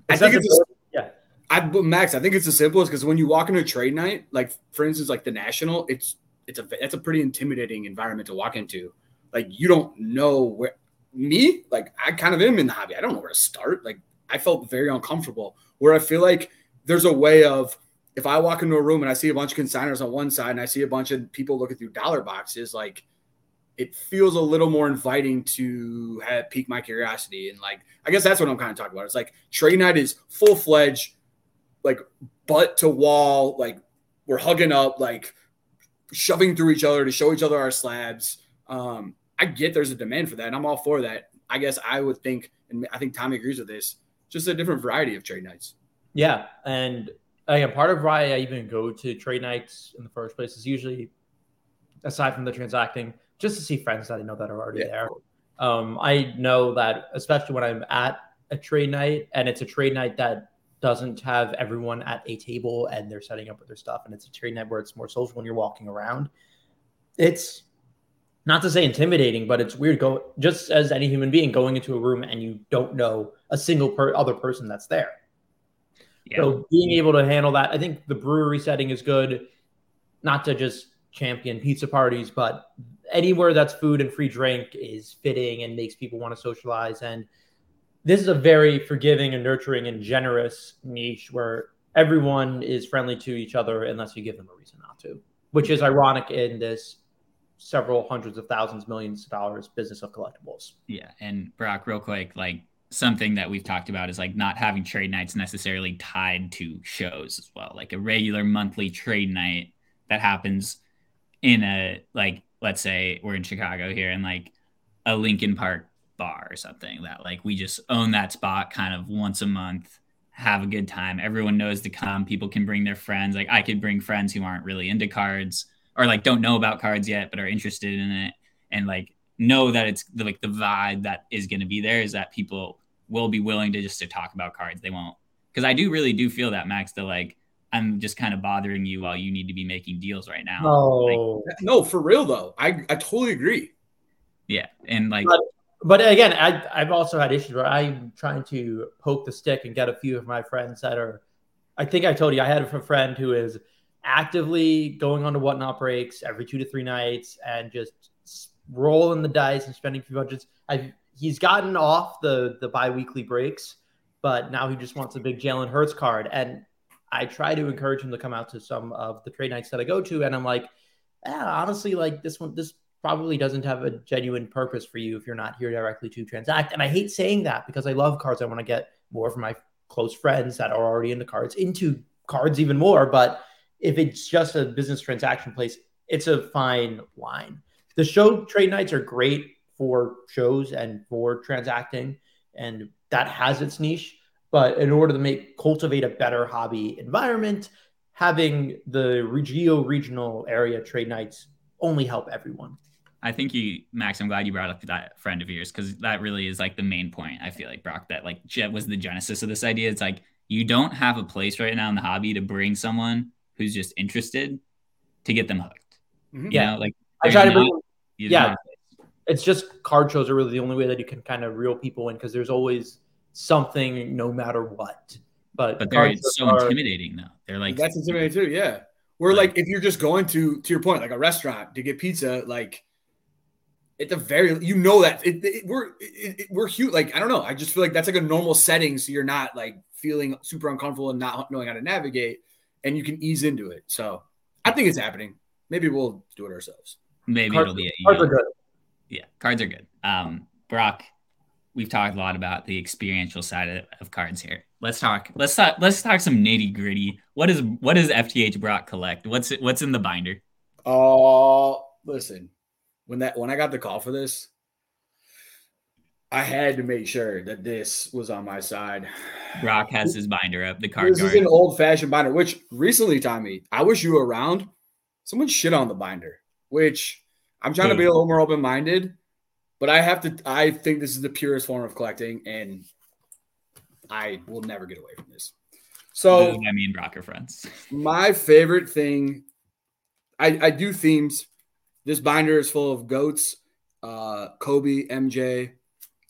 I think it's a, yeah. I Max, I think it's the simplest because when you walk into a trade night, like for instance, like the national, it's it's a it's a pretty intimidating environment to walk into. Like you don't know where me, like I kind of am in the hobby. I don't know where to start. Like I felt very uncomfortable. Where I feel like there's a way of if I walk into a room and I see a bunch of consigners on one side and I see a bunch of people looking through dollar boxes, like it feels a little more inviting to have pique my curiosity. And like, I guess that's what I'm kind of talking about. It's like trade night is full fledged, like butt to wall, like we're hugging up, like shoving through each other to show each other our slabs. Um, I get there's a demand for that, and I'm all for that. I guess I would think, and I think Tommy agrees with this, just a different variety of trade nights. Yeah, and again, part of why I even go to trade nights in the first place is usually, aside from the transacting, just to see friends that I know that are already yeah. there. Um, I know that especially when I'm at a trade night and it's a trade night that doesn't have everyone at a table and they're setting up with their stuff and it's a trade night where it's more social when you're walking around. It's not to say intimidating, but it's weird go just as any human being going into a room and you don't know a single per- other person that's there. Yeah. So being able to handle that, I think the brewery setting is good. Not to just champion pizza parties, but anywhere that's food and free drink is fitting and makes people want to socialize. And this is a very forgiving and nurturing and generous niche where everyone is friendly to each other unless you give them a reason not to, which is ironic in this several hundreds of thousands, millions of dollars business of collectibles. Yeah. And Brock, real quick, like something that we've talked about is like not having trade nights necessarily tied to shows as well. Like a regular monthly trade night that happens in a like let's say we're in Chicago here and like a Lincoln Park bar or something that like we just own that spot kind of once a month have a good time. Everyone knows to come. People can bring their friends. Like i could bring friends who aren't really into cards or like don't know about cards yet but are interested in it and like know that it's like the vibe that is going to be there is that people will be willing to just to talk about cards they won't because i do really do feel that max that like I'm just kind of bothering you while you need to be making deals right now. No, like, oh. no, for real though. I, I totally agree. Yeah. And like, but, but again, I, I've also had issues where I'm trying to poke the stick and get a few of my friends that are, I think I told you, I had a friend who is actively going on to whatnot breaks every two to three nights and just rolling the dice and spending a few budgets. I've, he's gotten off the, the bi-weekly breaks, but now he just wants a big Jalen Hurts card. And I try to encourage him to come out to some of the trade nights that I go to, and I'm like, yeah, honestly, like this one, this probably doesn't have a genuine purpose for you if you're not here directly to transact. And I hate saying that because I love cards. I want to get more from my close friends that are already into cards into cards even more. But if it's just a business transaction place, it's a fine line. The show trade nights are great for shows and for transacting, and that has its niche. But in order to make cultivate a better hobby environment, having the Regio regional area trade nights only help everyone. I think you, Max. I'm glad you brought up that friend of yours because that really is like the main point. I feel like Brock that like Jet was the genesis of this idea. It's like you don't have a place right now in the hobby to bring someone who's just interested to get them hooked. Mm-hmm. yeah, know, like I try to bring. Yeah, it's just card shows are really the only way that you can kind of reel people in because there's always something no matter what. But, but they're so are, intimidating though. They're like that's intimidating too. Yeah. We're like, like if you're just going to to your point, like a restaurant to get pizza, like at the very you know that it, it, we're it, we're huge. Like I don't know. I just feel like that's like a normal setting, so you're not like feeling super uncomfortable and not knowing how to navigate, and you can ease into it. So I think it's happening. Maybe we'll do it ourselves. Maybe Cards- it'll be a Cards are good. Yeah, cards are good. Um, Brock, we've talked a lot about the experiential side of, of cards here. Let's talk. Let's talk. Let's talk some nitty gritty. What is what does FTH Brock collect? What's it? What's in the binder? Oh, listen. When that when I got the call for this, I had to make sure that this was on my side. Brock has his binder up. The card This is an old fashioned binder, which recently, Tommy, I wish you were around. Someone shit on the binder, which I'm trying to be a little more open minded, but I have to. I think this is the purest form of collecting, and I will never get away from this. So, is why me and Brock are friends. my favorite thing, I, I do themes. This binder is full of goats, uh, Kobe, MJ,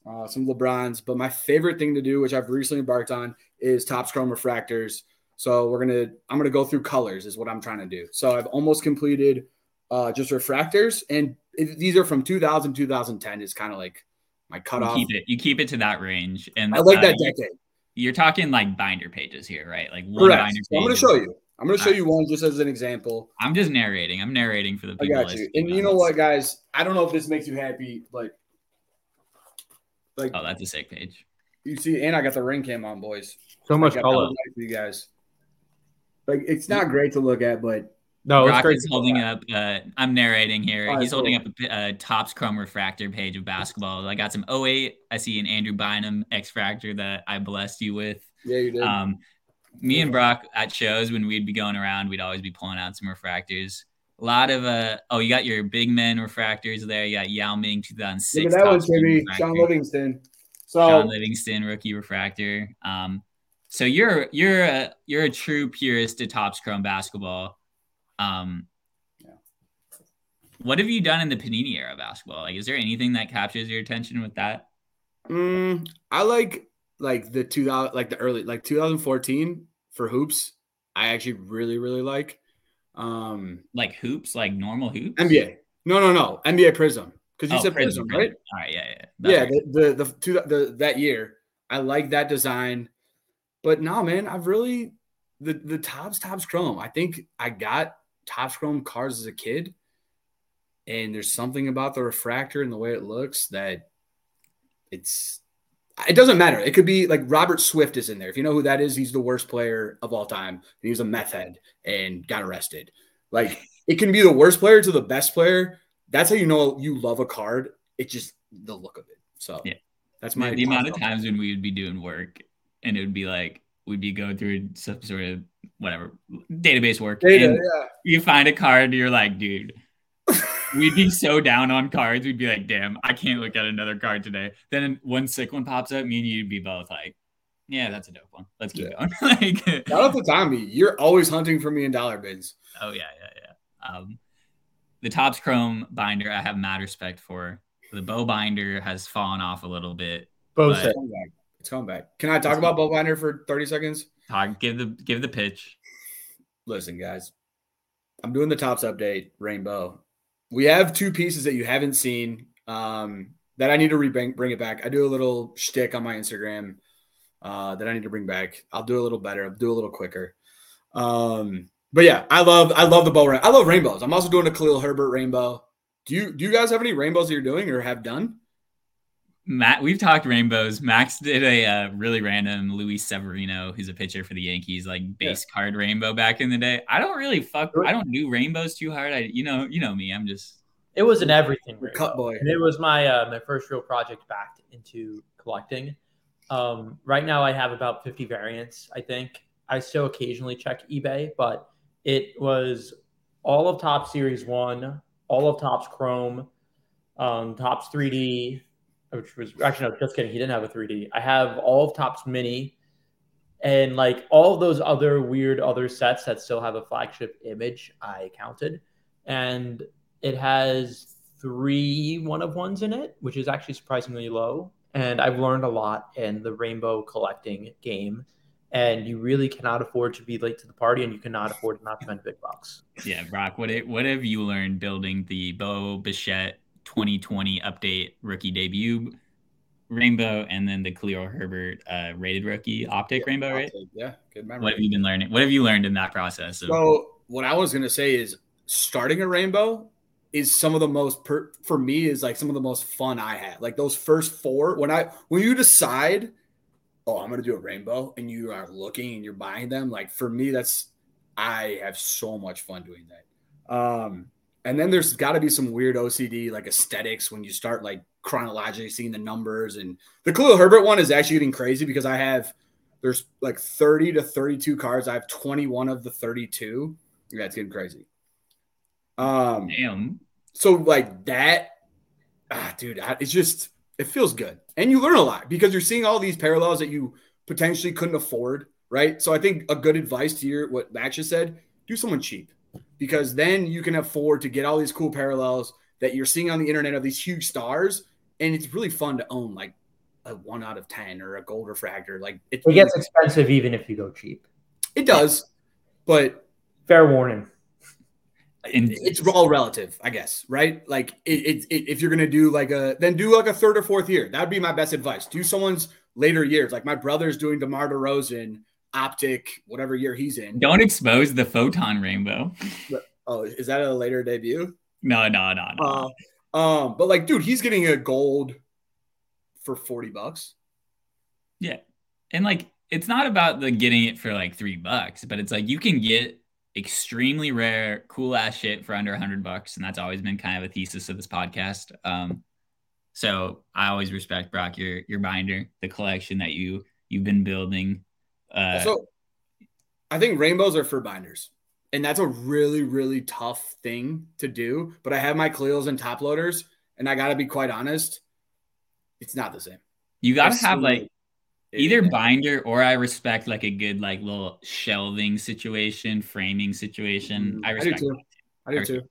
uh, some LeBrons. But my favorite thing to do, which I've recently embarked on, is Topps Chrome refractors. So we're gonna, I'm gonna go through colors, is what I'm trying to do. So I've almost completed uh, just refractors, and it, these are from 2000, 2010 is kind of like my You cutoff. keep it. You keep it to that range, and I like uh, that decade. You're talking like binder pages here, right? Like one Correct. binder So I'm gonna show you. I'm gonna show you one just as an example. I'm just narrating. I'm narrating for the people. I got you. And you know what, guys? I don't know if this makes you happy, but like Oh, that's a sick page. you see, and I got the ring cam on, boys. So much I got that color. for you guys. Like it's not great to look at, but No, it's great. is holding up. Uh, I'm narrating here. Right, He's holding up a, a Topps Chrome Refractor page of basketball. I got some 08. I see an Andrew Bynum X Fractor that I blessed you with. yeah, you did. Um, me and Brock at shows when we'd be going around, we'd always be pulling out some refractors. A lot of uh oh, you got your big men refractors there. You got Yao Ming 2006. Look at that one, Topps Chrome Timmy. refractor. Shaun Livingston. So John Livingston rookie refractor. Um, so you're you're a you're a true purist to Topps Chrome basketball. Um, Yeah. what have you done in the Panini era of basketball? Like, is there anything that captures your attention with that? mm, I like like the 2000, like the early, like 2014 for hoops. I actually really, really like. Um, Like hoops, like normal hoops? NBA. No, no, no. NBA Prism. Because you Oh, said Prism, right? All right, yeah, yeah. That's yeah, the, the the two the that year, I like that design, but no, man, I've really the the Topps Topps Chrome. I think I got Topps Chrome cars as a kid, and there's something about the refractor and the way it looks that it's it doesn't matter. It could be like Robert Swift is in there. If you know who that is, he's the worst player of all time. He was a meth head and got arrested. Like it can be the worst player to the best player. That's how you know you love a card. It's just the look of it. So Yeah. that's the, my the amount of times when we would be doing work and it would be like we'd be going through some sort of whatever database work Data, and yeah. you find a card you're like dude. We'd be so down on cards we'd be like damn i can't look at another card today. Then one sick one pops up me and you'd be both like yeah that's a dope one. Let's keep going. Like Shout out to Tommy. You're always hunting for me in dollar bins. oh yeah yeah yeah. Um the Topps Chrome binder i have mad respect for. The Bo binder has fallen off a little bit Both but- It's coming back. It's coming back. Can I talk about Bo Binder for 30 seconds? talk give the give the pitch Listen, guys, I'm doing the Topps update, Rainbow. We have two pieces that you haven't seen um, that I need to re- bring, bring it back. I do a little shtick on my Instagram uh, that I need to bring back. I'll do a little better. I'll do a little quicker. Um, but yeah, I love I love the Bo. I love rainbows. I'm also doing a Khalil Herbert rainbow. Do you do you guys have any rainbows that you're doing or have done? Matt, we've talked rainbows. Max did a uh, really random Luis Severino, who's a pitcher for the Yankees, like base card rainbow back in the day. I don't really fuck. I don't do rainbows too hard. I, you know, you know me. I'm just It was an everything. Your cut rainbow. boy. And it was my uh, my first real project back into collecting. Um, right now, I have about 50 variants. I think I still occasionally check eBay, but it was all of Topps Series One, all of Topps Chrome, um, Topps 3D, which was actually no, just kidding. He didn't have a 3D. I have all of Topps Mini, and like all those other weird other sets that still have a flagship image. I counted, and it has three one of ones in it, which is actually surprisingly low. And I've learned a lot in the rainbow collecting game. And you really cannot afford to be late to the party, and you cannot afford to not spend big bucks. yeah. Brock, what it, what have you learned building the Bo Bichette 2020 update rookie debut rainbow, and then the Khalil Herbert uh, rated rookie optic Yeah, rainbow, right? Yeah, good memory. What have you been learning? What have you learned in that process? Of, So what I was gonna say is starting a rainbow is some of the most per, for me is like some of the most fun I had. Like those first four when I when you decide, oh, I'm gonna do a rainbow, and you are looking and you're buying them. Like for me, that's I have so much fun doing that. Um, and then there's got to be some weird OCD like aesthetics when you start like chronologically seeing the numbers. And the Khalil Herbert one is actually getting crazy because I have there's like 30 to 32 cards. I have 21 of the 32. Yeah, it's getting crazy. Um, damn. so like that, ah, dude, I, it's just it feels good, and you learn a lot because you're seeing all these parallels that you potentially couldn't afford, right? So I think a good advice to your what Max just said: do someone cheap, because then you can afford to get all these cool parallels that you're seeing on the internet of these huge stars, and it's really fun to own like a one out of ten or a gold refractor. Like it, It gets expensive even if you go cheap. it does, but Fair warning. And it's all relative, I guess, right? Like it, it, it, if you're gonna do like a then do like a third or fourth year. That'd be my best advice. Do someone's later years. Like my brother's doing DeMar DeRozan, optic, whatever year he's in. don't expose the photon rainbow. Oh, is that a later debut? No, no, no, no. Uh, um, but like, dude, he's getting a gold for 40 bucks. Yeah. And like it's not about the getting it for like three bucks, but it's like you can get extremely rare, cool ass shit for under a hundred bucks. And that's always been kind of a thesis of this podcast. Um, so I always respect Brock, your your binder, the collection that you you've been building. Uh so I think rainbows are for binders. And that's a really, really tough thing to do. But I have my Khalils and top loaders, and I gotta be quite honest, it's not the same. you gotta I've like either It- binder or I respect like a good like little shelving situation, framing situation. Mm, I I do too. I do too.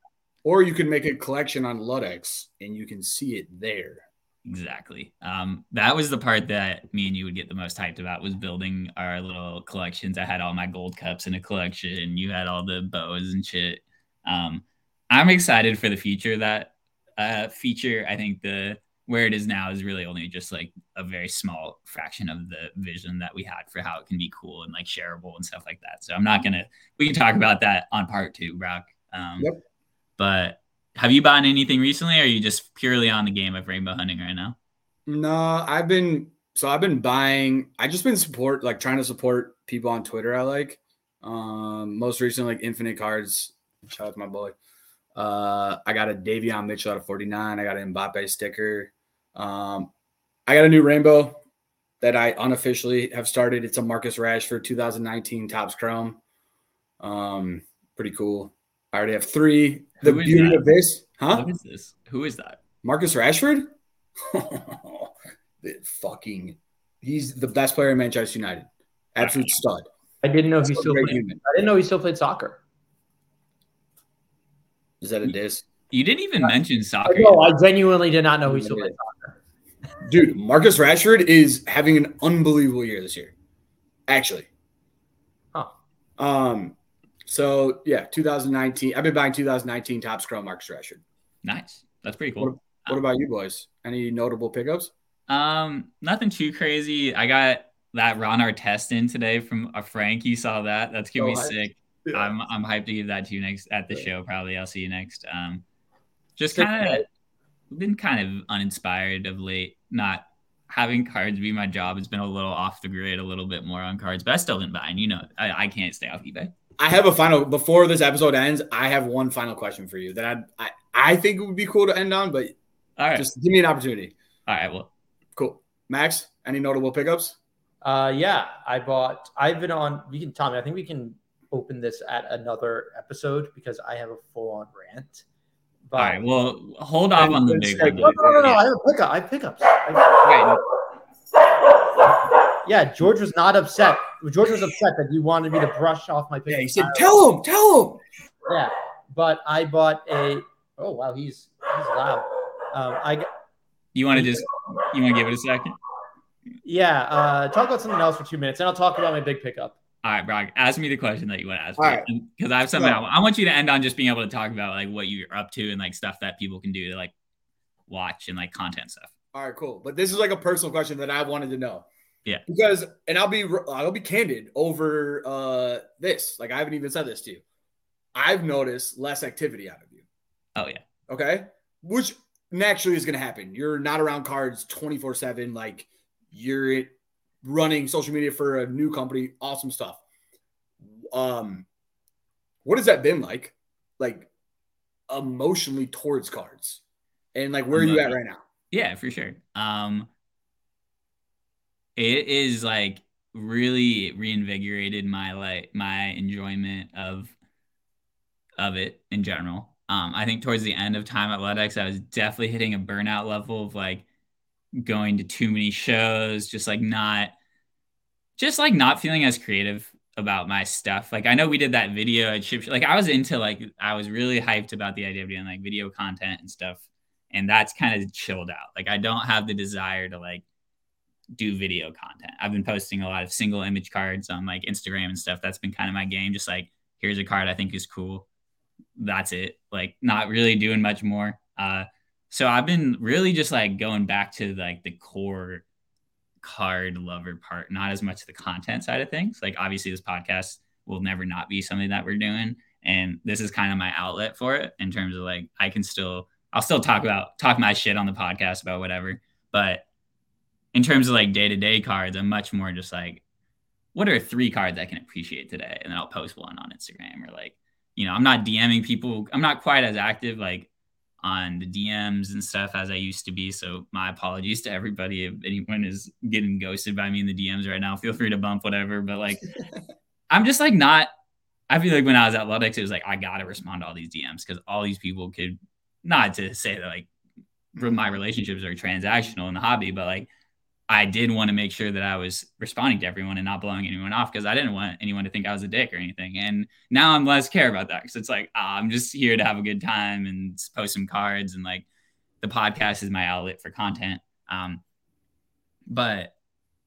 Or you can make a collection on Ludex and you can see it there. Exactly. Um, that was the part that me and you would get the most hyped about was building our little collections. I had all my gold cups in a collection. You had all the bows and shit. Um, I'm excited for the future that uh, feature. I think the where it is now is really only just like a very small fraction of the vision that we had for how it can be cool and like shareable and stuff like that. So I'm not gonna. We can talk about that on part two, Brock. Um, Yep. But have you bought anything recently? Or are you just purely on the game of rainbow hunting right now? No, I've been so I've been buying. I just been support like trying to support people on Twitter. I like. Um, most recently, like Infinite Cards. Shout out to my boy. Uh, I got a Davion Mitchell out of 49. I got an Mbappe sticker. Um, I got a new rainbow that I unofficially have started. It's a Marcus Rashford 2019 Topps Chrome. Um, pretty cool. I already have three. The Who is beauty that? of this, huh? What is this? Who is that? Marcus Rashford? the fucking he's the best player in Manchester United. Absolute stud. I didn't know he Still a still great played. human. I didn't know he still played soccer. Is that a diss? You didn't even mention soccer. No, I genuinely did not know he still played soccer. Dude, Marcus Rashford is having an unbelievable year this year. Actually. Huh. Um so yeah, 2019. I've been buying 2019 Topps Chrome Marcus Rashford. Nice. That's pretty cool. What about you boys? Any notable pickups? Um, nothing too crazy. I got that Ron Artest in today from a Frank. You saw that? That's gonna Oh, be I- sick. I'm I'm hyped to give that to you next at the Yeah. show. Probably I'll see you next. Um, just kind of been kind of uninspired of late. Not having cards be my job. It's been a little off the grid, a little bit more on cards, but I still been buying. You know, I, I can't stay off eBay. I have a final before this episode ends. I have one final question for you that I I, I think it would be cool to end on, but All right, just give me an opportunity. all right. Well, Cool. Max, any notable pickups? Uh, yeah, I bought. I've been on. We can, Tommy. I think we can open this at another episode because I have a full-on rant. But all right. Well, hold off on the big take- one. no, no, no, no. I have a pickup. I have pickups. I- Wait, yeah, George was not upset. George was upset that you wanted me to brush off my pickups. Yeah, he said, "Tell him, tell him." Yeah, but I bought a. Oh wow, he's he's loud. Um, I got- you want to just you want to give it a second? yeah. Uh, talk about something else for two minutes, and I'll talk about my big pickup. All right, Brock, ask me the question that you want to ask All me. right. Because I have something So- I, I want you to end on just being able to talk about like what you're up to and like stuff that people can do to like watch and like content stuff. All right, cool. But this is like a personal question that I wanted to know. Yeah. Because and I'll be I'll be candid over uh this. Like I haven't even said this to you. I've noticed less activity out of you. Oh yeah. Okay. Which naturally is going to happen. You're not around cards 24 7. Like you're running social media for a new company. Awesome stuff. Um, what has that been like? Like emotionally towards cards and like where are you at right now? Yeah, for sure. Um, it is like really reinvigorated my like my enjoyment of of it in general. Um, I think towards the end of time at Ludex, I was definitely hitting a burnout level of like going to too many shows, just like not, just like not feeling as creative about my stuff. Like I know we did that video at Chip, like I was into like I was really hyped about the idea of doing like video content and stuff, and that's kind of chilled out. Like I don't have the desire to like do video content. I've been posting a lot of single image cards on like Instagram and stuff. That's been kind of my game. Just like here's a card I think is cool that's it. Like not really doing much more. Uh, so I've been really just like going back to like the core card lover part, not as much the content side of things. Like obviously this podcast will never not be something that we're doing. And this is kind of my outlet for it in terms of like I can still I'll still talk about talk my shit on the podcast about whatever. But in terms of like day to day cards, I'm much more just like, what are three cards I can appreciate today? And then I'll post one on Instagram or like you know, I'm not DMing people. I'm not quite as active like on the DMs and stuff as I used to be. So my apologies to everybody if anyone is getting ghosted by me in the DMs right now. Feel free to bump whatever. But like I'm just like not I feel like when I was at Ludex, it was like I gotta respond to all these DMs because all these people could not to say that like my relationships are transactional in the hobby, but like I did want to make sure that I was responding to everyone and not blowing anyone off because I didn't want anyone to think I was a dick or anything. And now I'm less care about that because it's like ah, I'm just here to have a good time and post some cards and like the podcast is my outlet for content. Um, but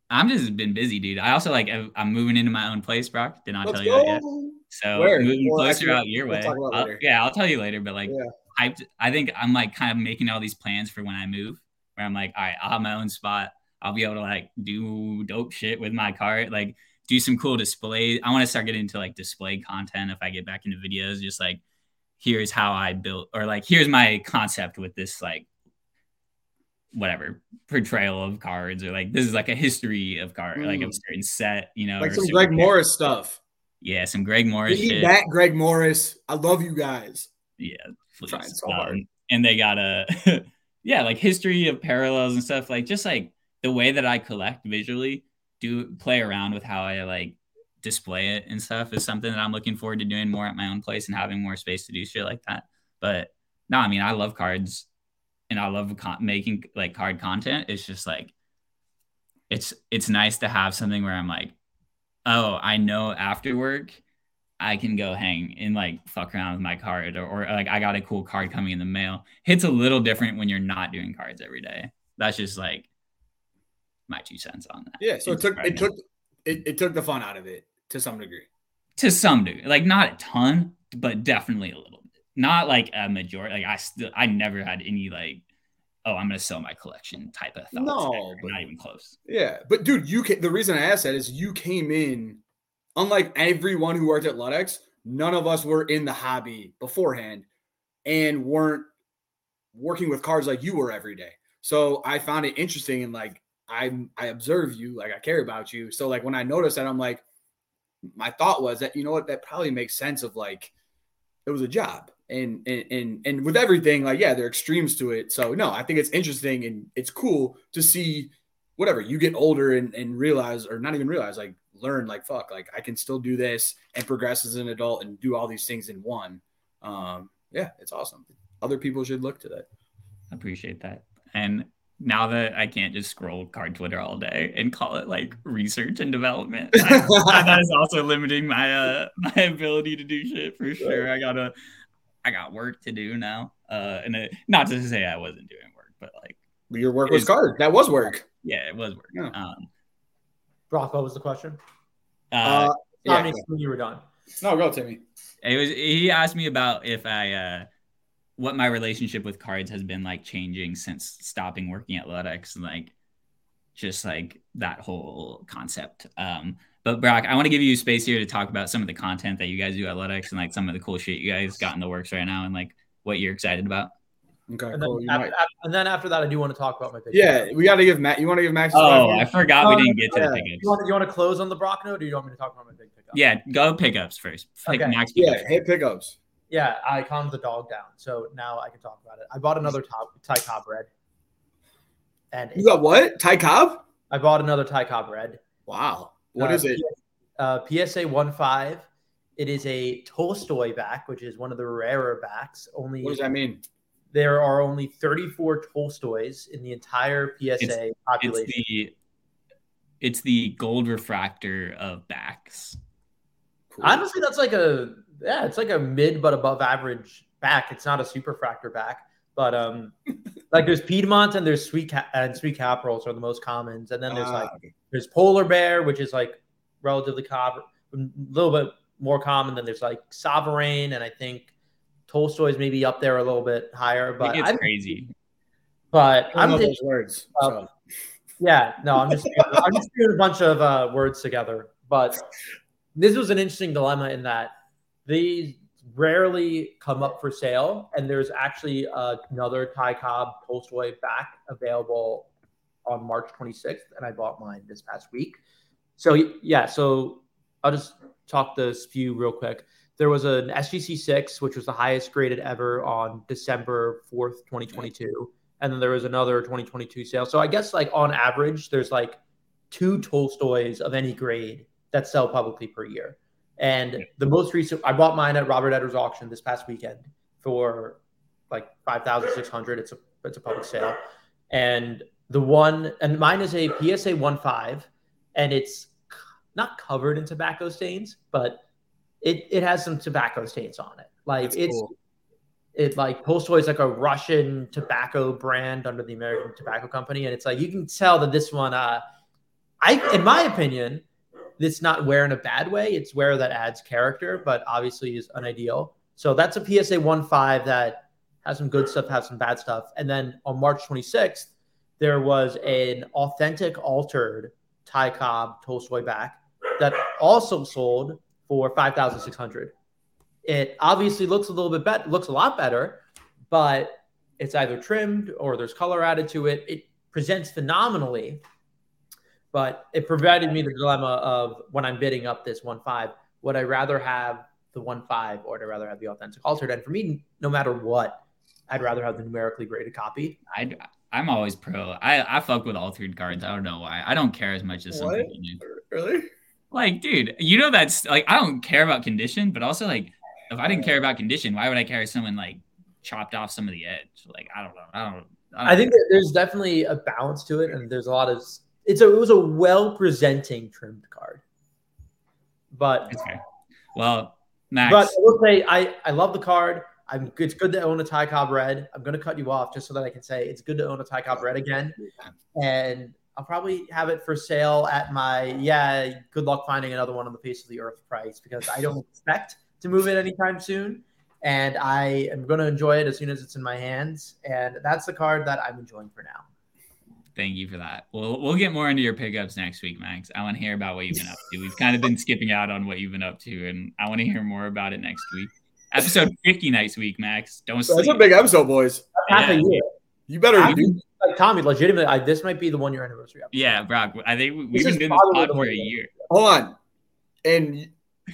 I'm just been busy, dude. I also like I'm moving into my own place, Brock. Did not Let's tell you go. that yet. So Where? moving well, closer actually, out your way. I'll, yeah, I'll tell you later. But like, yeah. I I think I'm like kind of making all these plans for when I move. Where I'm like, all right, I'll have my own spot I'll be able to like do dope shit with my cart, like do some cool displays. I want to start getting into like display content if I get back into videos, just like here's how I built or like here's my concept with this like whatever portrayal of cards or like this is like a history of card mm. like a certain set, you know, like some Greg Morris stuff. Yeah, some Greg Morris. shit. That Greg Morris. I love you guys. Yeah, please. Trying so hard. Um, and they got a yeah, like history of parallels and stuff. Like just like the way that I collect visually, do play around with how I like display it and stuff is something that I'm looking forward to doing more at my own place and having more space to do shit like that. But no, I mean, I love cards and I love con- making like card content. It's just like, it's, it's nice to have something where I'm like, oh, I know after work, I can go hang and like fuck around with my card or, or like I got a cool card coming in the mail. It's a little different when you're not doing cards every day. That's just like my two cents on that. Yeah, so it took it took it, it took the fun out of it to some degree. To some degree, like not a ton, but definitely a little bit. Not like a majority. Like I still, I never had any like, oh, I'm gonna sell my collection type of thoughts. No, but, not even close. Yeah, but dude, you can, the reason I asked that is you came in, unlike everyone who worked at Ludex, none of us were in the hobby beforehand, and weren't working with cards like you were every day. So I found it interesting and like I I observe you, like I care about you. So like when I noticed that, I'm like, my thought was that you know what, that probably makes sense of like it was a job. And and and and with everything, like yeah, there are extremes to it. So no, I think it's interesting and it's cool to see whatever you get older and, and realize or not even realize like learn like fuck like i can still do this and progress as an adult and do all these things in one um yeah it's awesome other people should look to that appreciate that and now that I can't just scroll card Twitter all day and call it like research and development, I, that is also limiting my uh my ability to do shit for sure. I gotta I got work to do now. Uh, and it, not to say I wasn't doing work, but like your work was card. That was work. Yeah, it was work. Yeah. Um, Brock, what was the question? Uh, uh yeah, you were done. No, go Timmy. It was he asked me about if I uh what my relationship with cards has been like changing since stopping working at Ludex and like just like that whole concept. Um, but Brock, I want to give you space here to talk about some of the content that you guys do at Ludex and like some of the cool shit you guys got in the works right now and like what you're excited about. Okay, And, cool. then after, might- after- and then after that, I do want to talk about my pick. Yeah, we got to give Matt. You want to give Max? his Oh, five I forgot we didn't get to yeah. the You pickups. want, you want to close on the Brock note, or do you want me to talk about my big pickup? Yeah, go pickups first. Pick Okay. Max yeah, pickups. hit pickups. Yeah, I calmed the dog down, so now I can talk about it. I bought another top Ty Cobb red, and You got what? Ty Cobb? I bought another Ty Cobb red. Wow. What Uh, is it? Uh, PSA one five. It is a Tolstoy back, which is one of the rarer backs. Only What does that mean? there are only 34 Tolstoys in the entire PSA It's population. the it's the gold refractor of backs. Cool. Honestly, that's like a yeah, it's like a mid but above average back. It's not a super fractor back, but um, like there's Piedmont and there's sweet Ca- and sweet Caporals are the most commons, and then there's Ah, like okay. there's polar bear, which is like relatively common, a little bit more common. Then there's like sovereign, and I think Tolstoy's maybe up there a little bit higher, but it's I'm, crazy. but I know those words. Uh, so. yeah, no, I'm just I'm just doing a bunch of uh, words together. But this was an interesting dilemma in that these rarely come up for sale, and there's actually uh, another Ty Cobb Tolstoy back available on March 26th, and I bought mine this past week. So yeah, so I'll just talk this few real quick. There was an SGC six, which was the highest graded ever on December 4th, 2022 and then there was another 2022 sale. So I guess like on average, there's like two Tolstoys of any grade that sell publicly per year. And the most recent, I bought mine at Robert Edwards auction this past weekend for like five thousand six hundred. It's a it's a public sale, and the one and mine is a PSA one five, and it's not covered in tobacco stains, but it it has some tobacco stains on it. Like That's it's cool. it like Tolstoy is like a Russian tobacco brand under the American Tobacco Company, and it's like you can tell that this one, uh, I in my opinion, it's not wear in a bad way. It's wear that adds character, but obviously is unideal. So that's a PSA one five that has some good stuff, has some bad stuff, and then on March 26th there was an authentic altered Ty Cobb Tolstoy back that also sold for five thousand six hundred it obviously looks a little bit better, looks a lot better, but it's either trimmed or there's color added to it. It presents phenomenally, but it provided me the dilemma of when I'm bidding up this one five, would I rather have the one five or would I rather have the authentic altered? And for me, no matter what, I'd rather have the numerically graded copy. I I'm always pro. I I fuck with altered cards. I don't know why. I don't care as much as some What? people do. Really? Like, dude, you know that's like I don't care about condition, but also like if I didn't care about condition, why would I care if someone like chopped off some of the edge? Like I don't know. I don't. I, don't I think that there's definitely a balance to it, and there's a lot of it's a it was a well presenting trimmed card, but fair. Well, Max, But I will say, I, I love the card. I'm it's good to own a Ty Cobb red. I'm going to cut you off just so that I can say it's good to own a Ty Cobb red again. And I'll probably have it for sale at my, yeah, good luck finding another one on the face of the earth price because I don't expect to move it anytime soon. And I am going to enjoy it as soon as it's in my hands. And that's the card that I'm enjoying for now. Thank you for that. We'll we'll get more into your pickups next week, Max. I want to hear about what you've been up to. We've kind of been skipping out on what you've been up to, and I want to hear more about it next week. Episode 50 next week, Max. Don't So that's a big episode, boys. Half a year. You better I- do. Like Tommy, legitimately, I, this might be the one year anniversary. episode. Yeah, Brock. I think we, we've is been doing this probably pod for a year. Hold on. And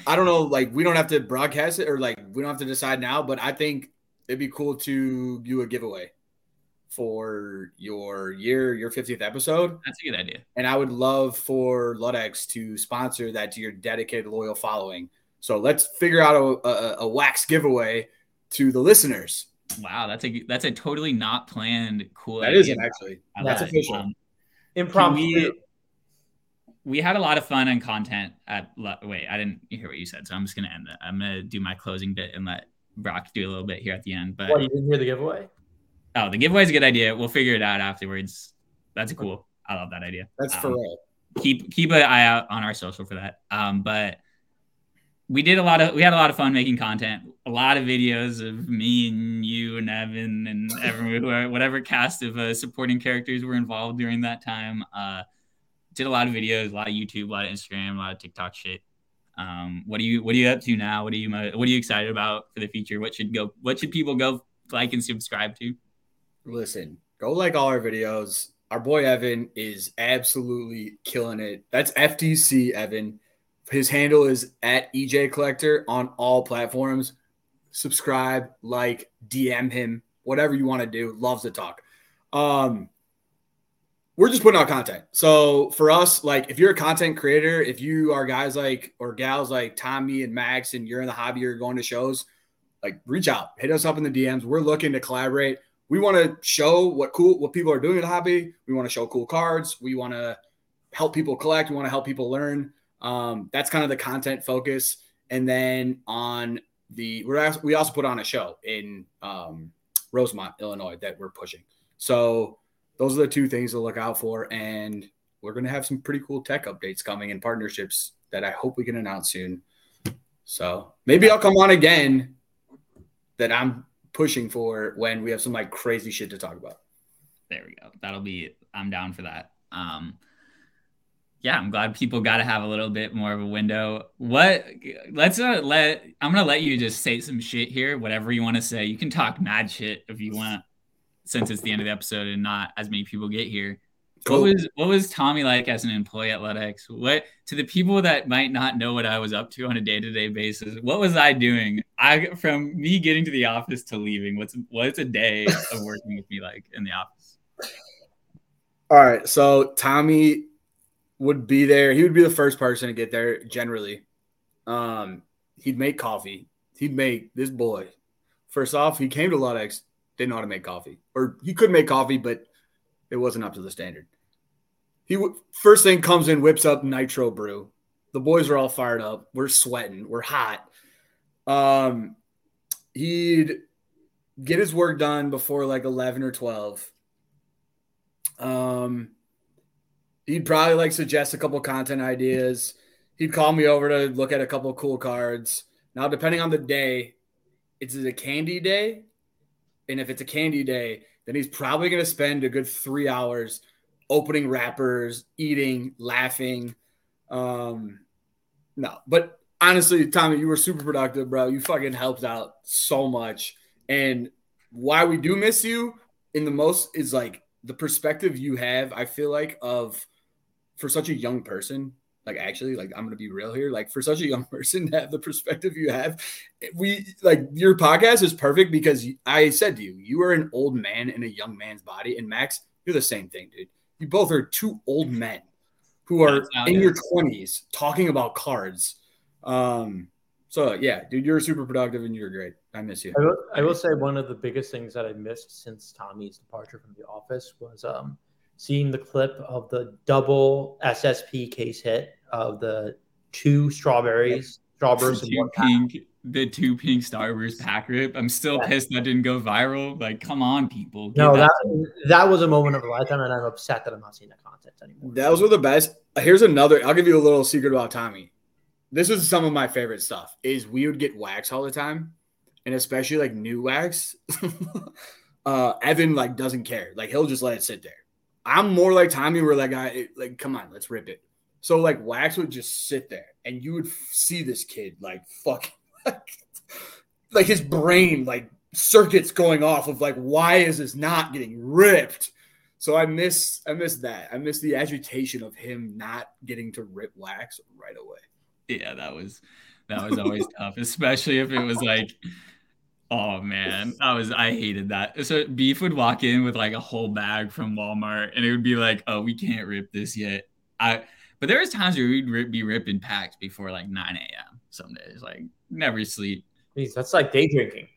I don't know, like we don't have to broadcast it or like we don't have to decide now, but I think it'd be cool to do a giveaway for your year, your 50th episode. That's a good idea. And I would love for Ludex to sponsor that to your dedicated, loyal following. So let's figure out a, a, a wax giveaway to the listeners. Wow, that's a that's a totally not planned cool. That idea. isn't actually. I That's love it. official. Um, Impromptu. we, we had a lot of fun and content at Lu- wait i didn't hear what you said so i'm just gonna end that i'm gonna do my closing bit and let brock do a little bit here at the end but what, you didn't hear the giveaway? Oh the giveaway is a good idea we'll figure it out afterwards that's cool i love that idea That's for Um, real. keep keep an eye out on our social for that um but we did a lot of we had a lot of fun making content a lot of videos of me and you and Evan and everyone, whatever cast of uh, supporting characters were involved during that time. Uh, did a lot of videos, a lot of YouTube, a lot of Instagram, a lot of TikTok shit. Um, what are you What are you up to now? What are you What are you excited about for the future? What should go? What should people go like and subscribe to? Listen, go like all our videos. Our boy Evan is absolutely killing it. That's FTC Evan. His handle is at EJ Collector on all platforms. Subscribe, like, DM him, whatever you want to do. Loves to talk. Um, we're just putting out content. So for us, like if you're a content creator, if you are guys like or gals like Tommy and Max and you're in the hobby or going to shows, like reach out, hit us up in the DMs. We're looking to collaborate. We want to show what cool what people are doing in the hobby. We want to show cool cards. We want to help people collect. We want to help people learn. Um, that's kind of the content focus. And then on the we also put on a show in um, Rosemont, Illinois that we're pushing. So those are the two things to look out for. And we're going to have some pretty cool tech updates coming and partnerships that I hope we can announce soon. So maybe I'll come on again that I'm pushing for when we have some like crazy shit to talk about. There we go. That'll be, I'm down for that. Um, yeah, I'm glad people got to have a little bit more of a window. What? Let's uh, let. I'm gonna let you just say some shit here. Whatever you want to say. You can talk mad shit if you want since it's the end of the episode and not as many people get here. Cool. What was what was Tommy like as an employee at Ludex? What to the people that might not know what I was up to on a day to day basis? What was I doing? I from me getting to the office to leaving. What's what's a day of working with me like in the office? All right, so Tommy would be there. He would be the first person to get there. Generally, um, he'd make coffee. He'd make this boy. First off, he came to Ludex didn't know how to make coffee, or he could make coffee, but it wasn't up to the standard. He first thing comes in, whips up nitro brew. The boys are all fired up. We're sweating. We're hot. Um, he'd get his work done before like eleven or twelve. Um, he'd probably like suggest a couple content ideas. He'd call me over to look at a couple cool cards. Now, depending on the day, it's a candy day and if it's a candy day, then he's probably going to spend a good three hours opening wrappers, eating, laughing. Um, no, but honestly, Tommy, you were super productive, bro. You fucking helped out so much. And why we do miss you in the most is like the perspective you have, I feel like, of for such a young person like actually like i'm gonna be real here like for such a young person to have the perspective you have we like your podcast is perfect because i said to you you are an old man in a young man's body and max you're the same thing dude you both are two old men who are in your 20s talking about cards. Um so yeah dude you're super productive and you're great. I miss you. I will, I will say one of the biggest things that i missed since tommy's departure from the office was um seeing the clip of the double ssp case hit of the two strawberries, strawberries, the two pink, pack. the two pink Starburst pack rip. I'm still yeah. pissed that didn't go viral. Like, come on, people. no, that, that, that was a moment of a lifetime, and I'm upset that I'm not seeing that content anymore. Those were the best. Here's another. I'll give you a little secret about Tommy. This is some of my favorite stuff. Is we would get wax all the time, and especially like new wax. uh, Evan like doesn't care. Like he'll just let it sit there. I'm more like Tommy, where like I like, come on, let's rip it. So like Wax would just sit there and you would see this kid like fuck like his brain like circuits going off of like why is this not getting ripped? So I miss I miss that. I miss the agitation of him not getting to rip wax right away. Yeah, that was that was always tough, especially if it was like Oh man, I was I hated that. So Beef would walk in with like a whole bag from Walmart, and it would be like, "Oh, we can't rip this yet." I but there was times where we'd be ripping packs before like 9 a.m. Some days, like never sleep. Jeez, that's like day drinking.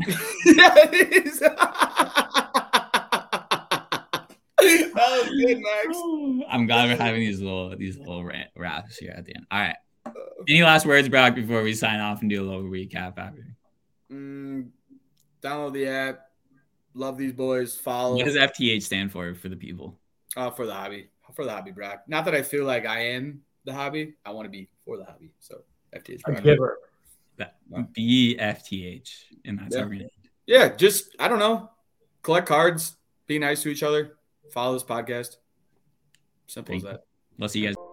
yeah, it is. that was good, Max. I'm glad we're having these little these little rant, raps here at the end. All right. Any last words, Brock, before we sign off and do a little recap after? Mm, download the app. Love these boys. Follow. What does FTH stand for for the people? Uh, for the hobby for the hobby, Brock. Not that I feel like I am the hobby. I want to be for the hobby. So FT is a giver. That BFTH, and that's Yeah. how we're. Yeah, just I don't know. Collect cards, be nice to each other, follow this podcast. Simple as Thank that. We'll see you guys.